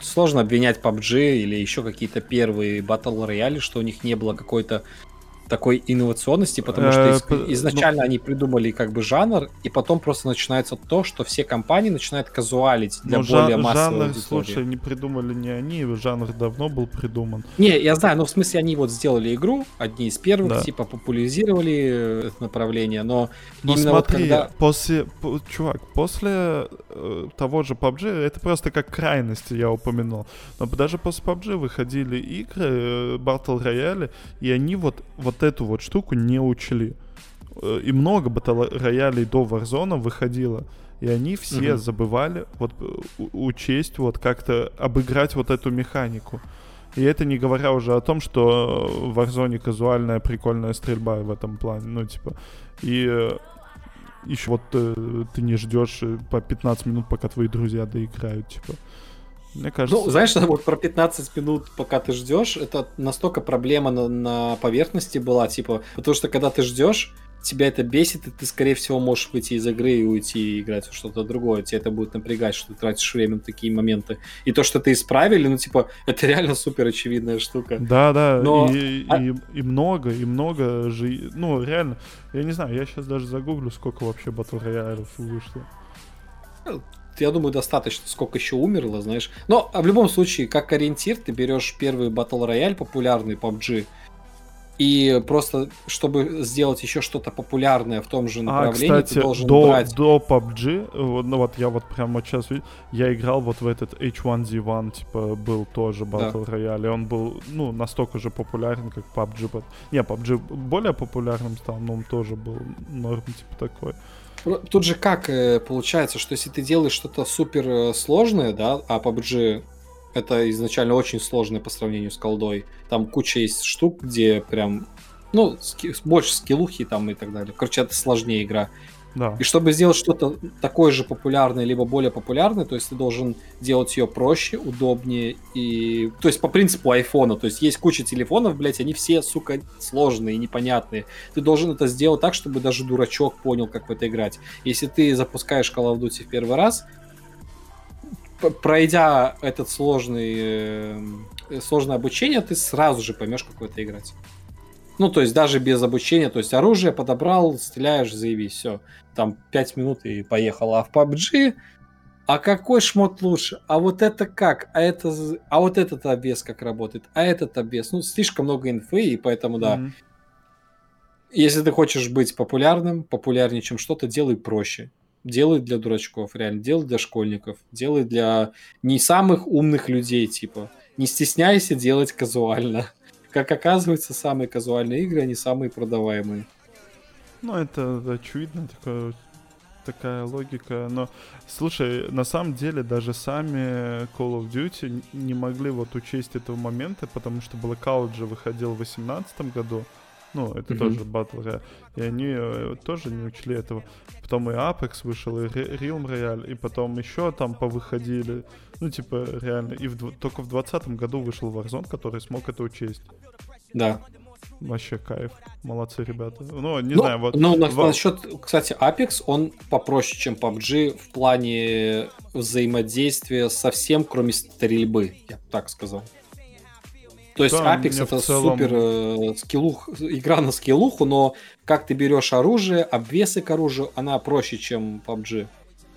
S2: Сложно обвинять PUBG или еще какие-то первые Battle Royale, что у них не было какой-то такой инновационности, потому что
S1: Э,
S2: из- изначально они придумали как бы жанр, и потом просто начинается то, что все компании начинают казуалить для
S1: Ну,
S2: более
S1: жан-
S2: массовой
S1: жанр,
S2: аудитории.
S1: слушай, не придумали не они, жанр давно был придуман.
S2: Не, я знаю, но в смысле они вот сделали игру, одни из первых,
S1: Да.
S2: типа популяризировали э, это направление, но
S1: Но
S2: именно вот
S1: смотри,
S2: когда...
S1: после, по- чувак, после э, того же PUBG, это просто как крайности я упомянул, но даже после PUBG выходили игры, э, Battle Royale, и они вот, вот эту вот штуку не учли. Э, И много Royale до Warzone выходило, и они все
S2: Мгм.
S1: забывали вот э, учесть, вот как-то обыграть вот эту механику. И это не говоря уже о том, что в Warzone казуальная прикольная стрельба в этом плане. Ну, типа, и еще вот э, ты не ждешь э, по 15 минут, пока твои друзья доиграют, типа. Мне кажется...
S2: Ну, знаешь, вот про 15 минут, пока ты ждешь, это настолько проблема на, на поверхности была, типа, потому что когда ты ждешь, тебя это бесит, и ты, скорее всего, можешь выйти из игры и уйти и играть в что-то другое. Тебя это будет напрягать, что ты тратишь время на такие моменты. И то, что ты исправили, ну, типа, это реально супер очевидная штука.
S1: Да, да,
S2: Но-
S1: и,
S2: а-
S1: и, и много, и много же, ну, реально, я не знаю, я сейчас даже загуглю, сколько вообще батл роялев вышло.
S2: Я думаю, достаточно, сколько еще умерло, знаешь. Но а в любом случае, как ориентир, ты берешь первый Battle Royale популярный PUBG, и просто, чтобы сделать еще что-то популярное в том же
S1: А,
S2: направлении,
S1: кстати,
S2: ты должен
S1: до,
S2: брать...
S1: до PUBG, вот, ну вот я вот прямо вот сейчас я играл вот в этот H1Z1, типа, был тоже
S2: Да.
S1: Battle Royale, и он был, ну, настолько же популярен, как PUBG. Не, PUBG более популярным стал, но он тоже был норм, типа, такой.
S2: Про- Тут же как э, получается, что если ты делаешь что-то супер э, сложное, да, а PUBG это изначально очень сложное по сравнению с колдой. Там куча есть штук, где прям, ну, ски- больше скиллухи там и так далее. Короче, это сложнее игра.
S1: Да.
S2: И чтобы сделать что-то такое же популярное, либо более популярное, то есть ты должен делать ее проще, удобнее и... То есть по принципу айфона. То есть есть куча телефонов, блять, они все, сука, сложные, непонятные. Ты должен это сделать так, чтобы даже дурачок понял, как в это играть. Если ты запускаешь Call of Duty в первый раз, пройдя этот сложный, э, сложное обучение, ты сразу же поймешь, как в это играть. Ну, то есть даже без обучения, то есть оружие подобрал, стреляешь, заявись, все. Там 5 минут и поехал. А в PUBG, а какой шмот лучше? А вот это как? А это, а вот этот обвес как работает? А этот обвес? Ну, слишком много инфы, и поэтому, да.
S1: Мгм.
S2: Если ты хочешь быть популярным, популярнее, чем что-то, делай проще. Делай для дурачков, реально. Делай для школьников. Делай для не самых умных людей, типа. Не стесняйся делать казуально. Как оказывается, самые казуальные игры, они самые продаваемые.
S1: Ну, это очевидно, такая, такая логика. Но, слушай, на самом деле даже сами Call of Duty не могли вот учесть этого момента, потому что Blackout же выходил в 2018 году. Ну, это
S2: Мгм.
S1: тоже Battle Royale. И они э, тоже не учли этого. Потом и Apex вышел, и Re- Realm Royale, и потом еще там повыходили. Ну, типа, реально. И в только в 2020 году вышел Warzone, который смог это учесть.
S2: Да.
S1: Вообще кайф. Молодцы, ребята. Ну, не
S2: ну,
S1: знаю, вот...
S2: ну, на-
S1: во-
S2: насчет, кстати, Apex, он попроще, чем PUBG в плане взаимодействия со всем, кроме стрельбы, я бы так сказал. То есть
S1: Да,
S2: Apex это
S1: целом-
S2: супер э, скиллух, игра на скиллуху, но как ты берешь оружие, обвесы к оружию, она проще, чем PUBG.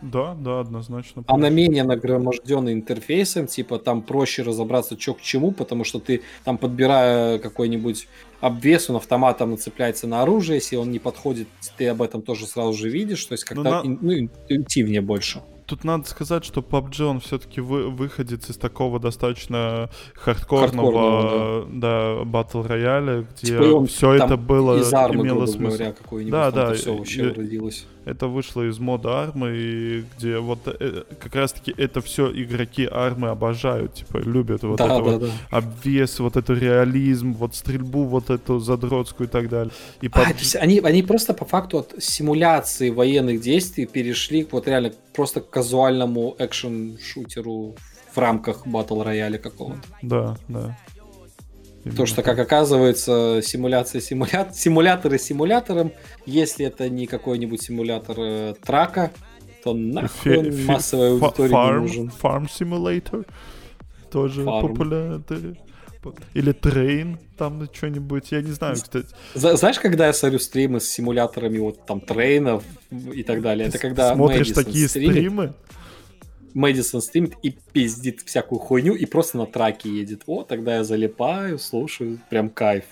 S1: Да, да, однозначно.
S2: Она менее нагроможденная интерфейсом, типа там проще разобраться, что к чему, потому что ты там подбирая какой-нибудь обвес, он автоматом нацепляется на оружие, если он не подходит, ты об этом тоже сразу же видишь, то есть как-то
S1: на-
S2: ин- ну, интуитивнее больше.
S1: Тут надо сказать, что PUBG, он все-таки вы, выходит из такого достаточно хардкорного,
S2: Хардкорного,
S1: да, батл рояля, где
S2: Типа он
S1: все это было,
S2: Из армы,
S1: имело смысл.
S2: говоря,
S1: Да, да,
S2: все вообще
S1: и-
S2: родилось.
S1: Это вышло из мода армы, и где вот э, как раз-таки это все игроки армы обожают, типа, любят вот
S2: да,
S1: это
S2: да,
S1: вот
S2: да.
S1: обвес, вот эту реализм, вот стрельбу вот эту задротскую и так далее. И
S2: А,
S1: PUBG
S2: то есть они, они просто по факту от симуляции военных действий перешли к вот реально просто к казуальному экшен-шутеру в рамках батл рояля какого-то.
S1: Да, да.
S2: То,
S1: Именно
S2: что,
S1: так.
S2: как оказывается, симуляция симулят... симуляторы симулятором, если это не какой-нибудь симулятор э, трака, то нахуй он массовой аудитории не
S1: farm,
S2: нужен.
S1: Farm Simulator тоже
S2: Farm.
S1: популярный. Или Train, там что-нибудь, я не знаю, кстати.
S2: Знаешь, когда я смотрю стримы с симуляторами вот там трейнов и так далее, это когда
S1: Смотришь такие стримы?
S2: Мэдисон стримит и пиздит всякую хуйню и просто на траке едет. О, тогда я залипаю, слушаю, прям кайф.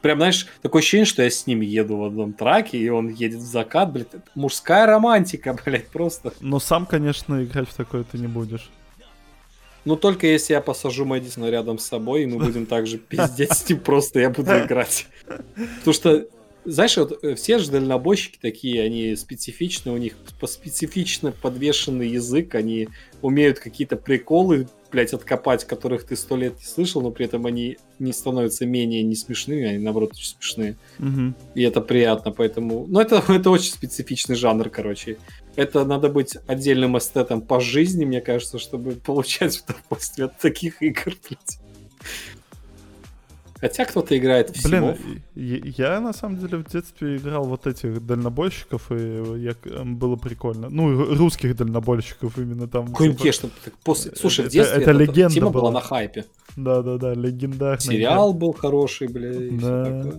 S2: Прям, знаешь, такое ощущение, что я с ним еду в одном траке, и он едет в закат, блядь. Мужская романтика, блядь, просто.
S1: Но сам, конечно, играть в такое ты не будешь.
S2: Ну, только если я посажу Мэдисона рядом с собой, и мы будем также пиздеть с ним, просто я буду играть. Потому что знаешь, вот э, все же дальнобойщики такие, они специфичны, у них специфично подвешенный язык, они умеют какие-то приколы, блядь, откопать, которых ты сто лет не слышал, но при этом они не становятся менее не смешными, они наоборот очень смешные.
S1: Угу.
S2: И это приятно, поэтому... Ну, это, это очень специфичный жанр, короче. Это надо быть отдельным эстетом по жизни, мне кажется, чтобы получать удовольствие от таких игр, блядь. Хотя кто-то играет в
S1: Блин, я, я на самом деле в детстве играл вот этих дальнобойщиков, и я, было прикольно. Ну, русских дальнобойщиков именно там.
S2: Конечно. Типа... После... Слушай, в детстве
S1: это, это легенда
S2: тема была. была на хайпе.
S1: Да-да-да, легендарный.
S2: Сериал был хороший, бля,
S1: да.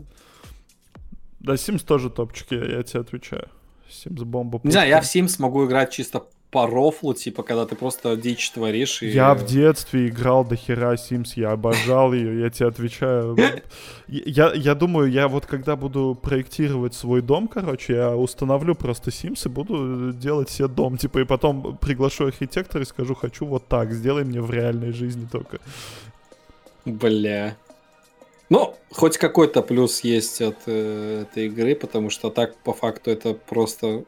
S1: Да, Sims тоже топчик, я, я тебе отвечаю. Sims бомба.
S2: Не знаю, я в Sims могу играть чисто по рофлу, типа, когда ты просто дичь творишь. И...
S1: Я в детстве играл до хера Sims, я обожал ее, я тебе отвечаю. Я, я думаю, я вот когда буду проектировать свой дом, короче, я установлю просто Sims и буду делать себе дом, типа, и потом приглашу архитектора и скажу, хочу вот так, сделай мне в реальной жизни только.
S2: Бля. Ну, хоть какой-то плюс есть от э, этой игры, потому что так, по факту, это просто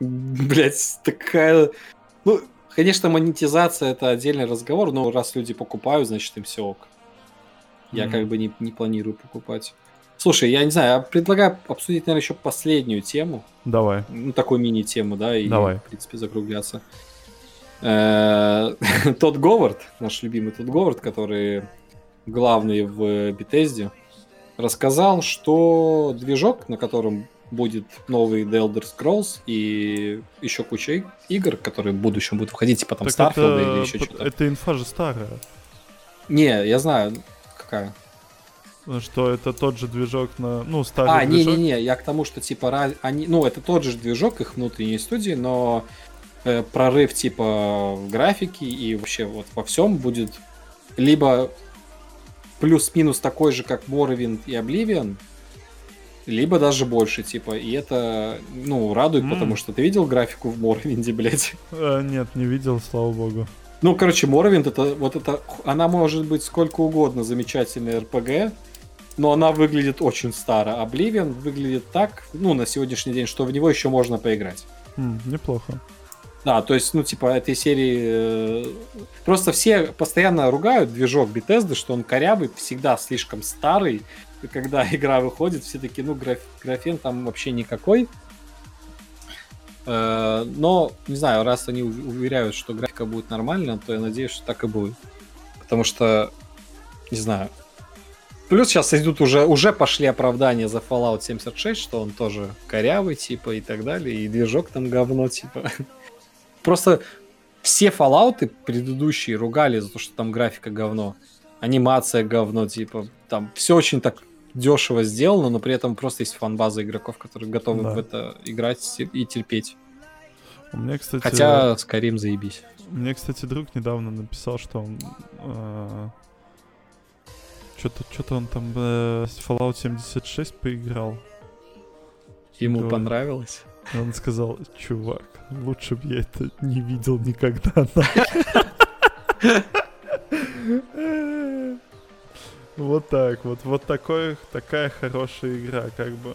S2: Блять, такая... Ну, конечно, монетизация это отдельный разговор, но раз люди покупают, значит им все ок. Я mm-hmm. как бы не, не планирую покупать. Слушай, я не знаю, я предлагаю обсудить, наверное, еще последнюю тему.
S1: Давай.
S2: Ну, такую мини-тему, да, и,
S1: Давай.
S2: в принципе, закругляться. Э, тот Говард, наш любимый тот Говард, который главный в Бетезде, рассказал, что движок, на котором будет новый The Elder Scrolls и еще куча игр, которые в будущем будут выходить, типа там так Starfield это, или еще что-то.
S1: Это инфа же старая.
S2: Не, я знаю, какая.
S1: Что это тот же движок на... Ну, старый
S2: А, не-не-не, я к тому, что типа раз... они... Ну, это тот же движок их внутренней студии, но э, прорыв типа в графике и вообще вот во всем будет либо плюс-минус такой же, как Morrowind и Oblivion, либо даже больше, типа, и это, ну, радует, mm. потому что ты видел графику в Морвинде, блядь?
S1: А, нет, не видел, слава богу.
S2: Ну, короче, Морвинд это, вот это, она может быть сколько угодно замечательная РПГ, но она выглядит очень старо. Обливион выглядит так, ну, на сегодняшний день, что в него еще можно поиграть.
S1: Mm, неплохо.
S2: Да, то есть, ну, типа, этой серии... Э, просто все постоянно ругают движок Bethesda, что он корявый, всегда слишком старый, когда игра выходит, все таки ну, граф, графен там вообще никакой. Э, но, не знаю, раз они уверяют, что графика будет нормальная, то я надеюсь, что так и будет. Потому что, не знаю. Плюс сейчас идут уже, уже пошли оправдания за Fallout 76, что он тоже корявый, типа, и так далее, и движок там говно, типа. Просто все Fallout предыдущие ругали за то, что там графика говно, анимация говно, типа, там все очень так дешево сделано, но при этом просто есть фан-база игроков, которые готовы да. в это играть и терпеть.
S1: Меня, кстати...
S2: Хотя Скорим заебись.
S1: Мне, кстати, друг недавно написал, что он... Э, что-то, что-то он там э, Fallout 76 поиграл.
S2: Ему Говорит. понравилось?
S1: Он сказал, чувак, лучше бы я это не видел никогда. Вот так вот. Вот такой, такая хорошая игра, как бы.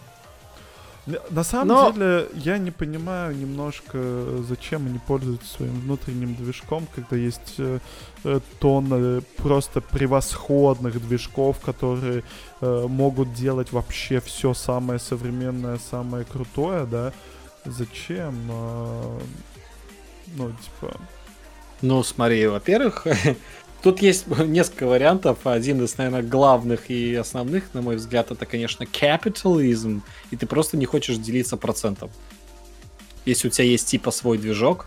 S1: На самом Но... деле, я не понимаю немножко, зачем они пользуются своим внутренним движком, когда есть э, э тонны просто превосходных движков, которые э, могут делать вообще все самое современное, самое крутое, да? Зачем? Э, ну, типа...
S2: Ну, смотри, во-первых, Тут есть несколько вариантов. Один из, наверное, главных и основных, на мой взгляд, это, конечно, капитализм. И ты просто не хочешь делиться процентом. Если у тебя есть типа свой движок,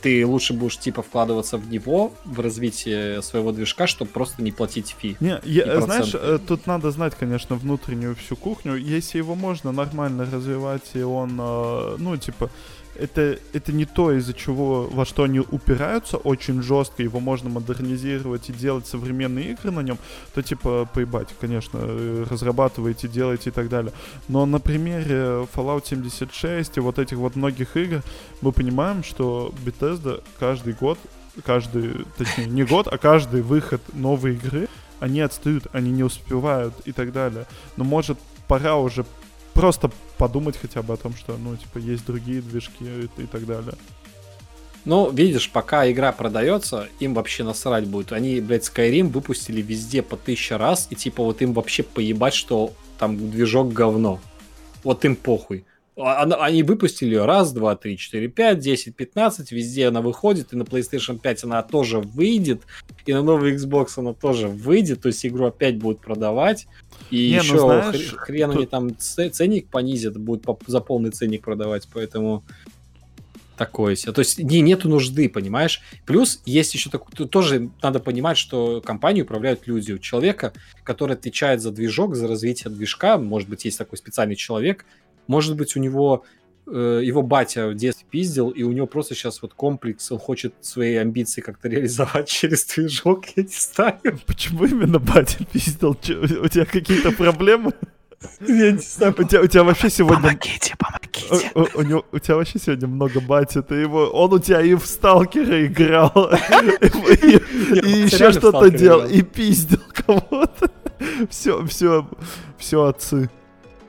S2: ты лучше будешь типа вкладываться в него, в развитие своего движка, чтобы просто не платить фи.
S1: Не, я, знаешь, э, тут надо знать, конечно, внутреннюю всю кухню. Если его можно нормально развивать, и он, э, ну, типа, это, это не то, из-за чего, во что они упираются очень жестко, его можно модернизировать и делать современные игры на нем, то типа поебать, конечно, э, разрабатывайте, делайте и так далее. Но на примере Fallout 76 и вот этих вот многих игр мы понимаем, что Bethesda каждый год, каждый, точнее, не год, а каждый выход новой игры, они отстают, они не успевают и так далее. Но может пора уже просто подумать хотя бы о том, что, ну, типа, есть другие движки и, и так далее.
S2: Ну, видишь, пока игра продается, им вообще насрать будет. Они, блядь, Skyrim выпустили везде по тысяча раз, и типа вот им вообще поебать, что там движок говно. Вот им похуй. А, они выпустили ее раз, два, три, четыре, пять, десять, пятнадцать. Везде она выходит, и на PlayStation 5 она тоже выйдет, и на новый Xbox она тоже выйдет, то есть игру опять будут продавать. И не, еще ну, знаешь, хрен тут... они там ценник понизят, будут за полный ценник продавать, поэтому такое себе. То есть не, нету нужды, понимаешь? Плюс есть еще такое, тоже надо понимать, что компанию управляют люди. У человека, который отвечает за движок, за развитие движка, может быть, есть такой специальный человек, может быть, у него э, его батя в детстве пиздил, и у него просто сейчас вот комплекс, он хочет свои амбиции как-то реализовать через движок, я не знаю.
S1: Почему именно батя пиздил? у тебя какие-то проблемы? Я не знаю. У тебя, у тебя вообще сегодня...
S2: Помогите, помогите.
S1: У, у, у, него, у тебя вообще сегодня много бати. Ты его... Он у тебя и в Сталкера играл, и еще что-то делал, и пиздил кого-то. Все, все, все отцы.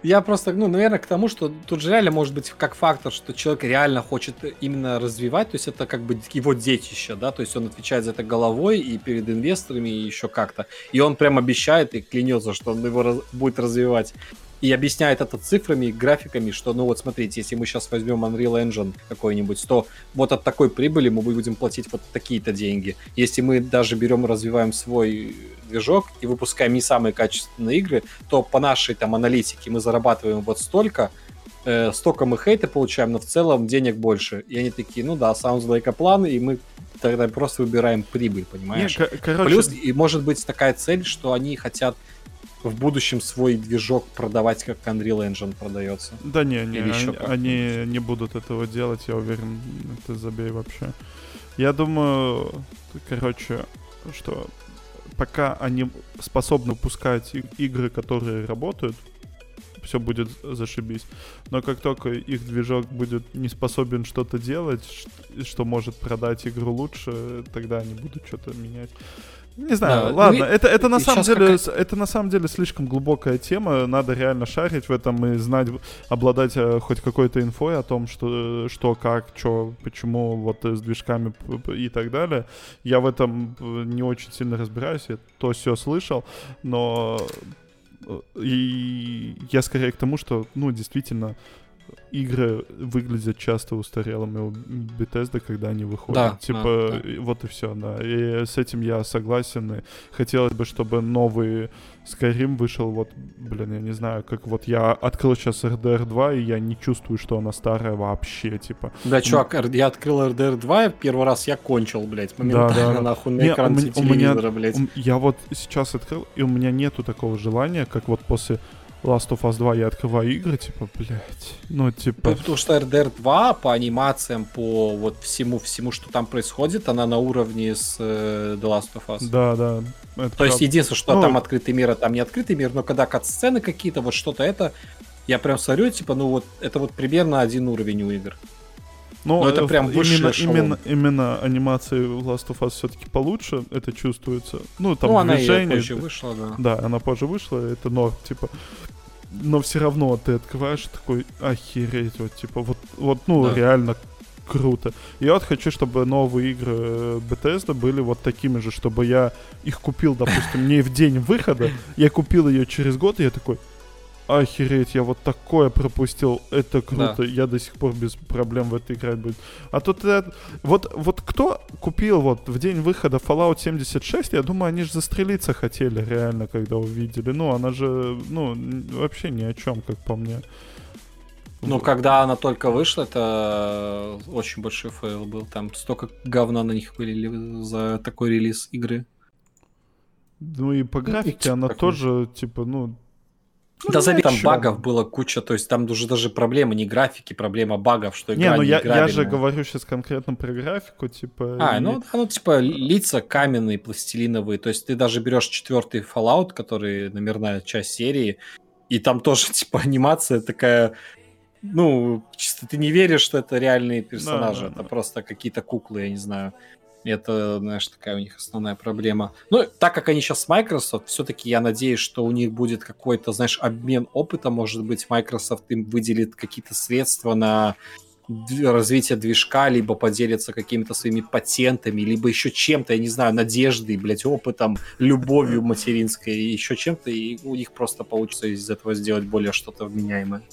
S2: Я просто, ну, наверное, к тому, что тут же реально может быть как фактор, что человек реально хочет именно развивать, то есть это как бы его детище, да, то есть он отвечает за это головой и перед инвесторами, и еще как-то. И он прям обещает и клянется, что он его раз, будет развивать и объясняет это цифрами и графиками, что, ну вот смотрите, если мы сейчас возьмем Unreal Engine какой-нибудь, то вот от такой прибыли мы будем платить вот такие-то деньги. Если мы даже берем и развиваем свой движок и выпускаем не самые качественные игры, то по нашей там аналитике мы зарабатываем вот столько, э, столько мы хейта получаем, но в целом денег больше. И они такие, ну да, sounds like a plan, и мы тогда просто выбираем прибыль, понимаешь? Не, короче... Плюс, и может быть такая цель, что они хотят в будущем свой движок продавать, как Unreal Engine продается.
S1: Да не, не они, они не будут этого делать, я уверен, это забей вообще. Я думаю, короче, что пока они способны выпускать игры, которые работают, все будет зашибись. Но как только их движок будет не способен что-то делать, что может продать игру лучше, тогда они будут что-то менять. Не знаю, да, ладно, ну, это, это, на самом деле, это на самом деле слишком глубокая тема, надо реально шарить в этом и знать, обладать э, хоть какой-то инфой о том, что, что как, что, почему, вот с движками и так далее. Я в этом э, не очень сильно разбираюсь, я то все слышал, но э, и я скорее к тому, что, ну, действительно, игры выглядят часто устарелыми у Bethesda, когда они выходят. Да, типа, да, да. вот и все, да. И с этим я согласен. И хотелось бы, чтобы новый Skyrim вышел, вот, блин, я не знаю, как вот я открыл сейчас RDR 2, и я не чувствую, что она старая вообще, типа.
S2: Да, чувак, я открыл RDR 2, первый раз я кончил, блядь, моментально да, да. нахуй на экран не, у меня, блядь.
S1: Я вот сейчас открыл, и у меня нету такого желания, как вот после Last of Us 2 я открываю игры, типа, блядь, ну, типа...
S2: Потому что RDR 2 по анимациям, по вот всему-всему, что там происходит, она на уровне с э, The Last of Us.
S1: Да, да.
S2: Это То прав... есть единственное, что ну... там открытый мир, а там не открытый мир, но когда кат-сцены какие-то, вот что-то это, я прям смотрю, типа, ну вот, это вот примерно один уровень у игр.
S1: Но, Но это прям именно, именно, именно анимации Last of Us все-таки получше, это чувствуется. Ну, там ну, движение. Она
S2: позже вышла, да.
S1: Да, она позже вышла, это норм, типа. Но все равно ты открываешь такой, охереть, вот, типа, вот, вот ну, да. реально круто. Я вот хочу, чтобы новые игры э, Bethesda были вот такими же, чтобы я их купил, допустим, не в день выхода, я купил ее через год, и я такой, охереть, я вот такое пропустил, это круто, да. я до сих пор без проблем в это играть буду. А тут вот, вот кто купил вот в день выхода Fallout 76, я думаю, они же застрелиться хотели реально, когда увидели. Ну, она же, ну, вообще ни о чем, как по мне.
S2: Ну, когда она только вышла, это очень большой фейл был. Там столько говна на них вылили за такой релиз игры.
S1: Ну и по графике она такой. тоже, типа, ну...
S2: ну да забей, там багов было куча, то есть там уже даже проблема не графики, проблема багов, что
S1: игра не, ну я, я же говорю сейчас конкретно про графику, типа...
S2: А, и... ну, ну, типа, лица каменные, пластилиновые, то есть ты даже берешь четвертый Fallout, который номерная часть серии, и там тоже, типа, анимация такая ну, чисто ты не веришь, что это реальные персонажи, да, да, это да. просто какие-то куклы, я не знаю. Это, знаешь, такая у них основная проблема. Ну, так как они сейчас Microsoft, все-таки я надеюсь, что у них будет какой-то, знаешь, обмен опыта, может быть, Microsoft им выделит какие-то средства на развитие движка, либо поделится какими-то своими патентами, либо еще чем-то, я не знаю, надеждой, блядь, опытом, любовью материнской, еще чем-то, и у них просто получится из этого сделать более что-то вменяемое.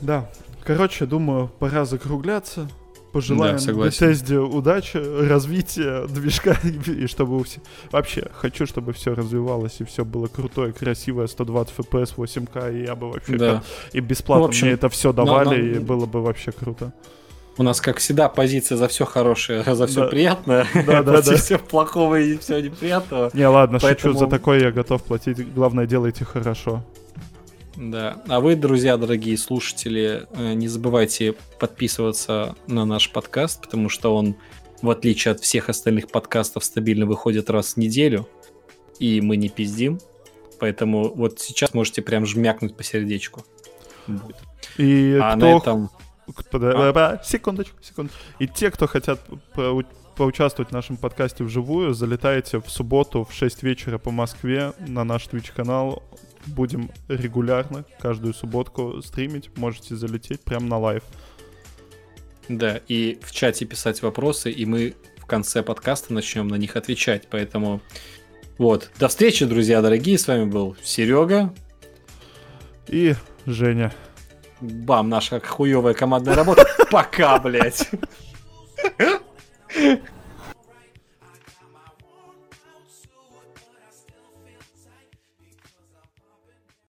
S1: Да. Короче, думаю, пора закругляться. Пожелаем да, Bethesda удачи, развития движка, и чтобы все... Вообще, хочу, чтобы все развивалось, и все было крутое, красивое, 120 FPS, 8К, и я бы вообще... Да. И бесплатно ну, общем, мне это все давали, но, но... и было бы вообще круто.
S2: У нас, как всегда, позиция за все хорошее, за все да. приятное, да, да, да. все плохого и все неприятного.
S1: Не, ладно, Поэтому... шучу, за такое я готов платить. Главное, делайте хорошо.
S2: Да. А вы, друзья, дорогие слушатели, э, не забывайте подписываться на наш подкаст, потому что он, в отличие от всех остальных подкастов, стабильно выходит раз в неделю, и мы не пиздим. Поэтому вот сейчас можете прям жмякнуть по сердечку.
S1: Будет. И а кто... на этом... А? Секундочку, секунду. И те, кто хотят поучаствовать в нашем подкасте вживую, залетайте в субботу в 6 вечера по Москве на наш Twitch канал будем регулярно, каждую субботку стримить. Можете залететь прямо на live.
S2: Да, и в чате писать вопросы, и мы в конце подкаста начнем на них отвечать. Поэтому вот. До встречи, друзья дорогие. С вами был Серега.
S1: И Женя.
S2: Бам, наша хуевая командная работа. Пока, блядь.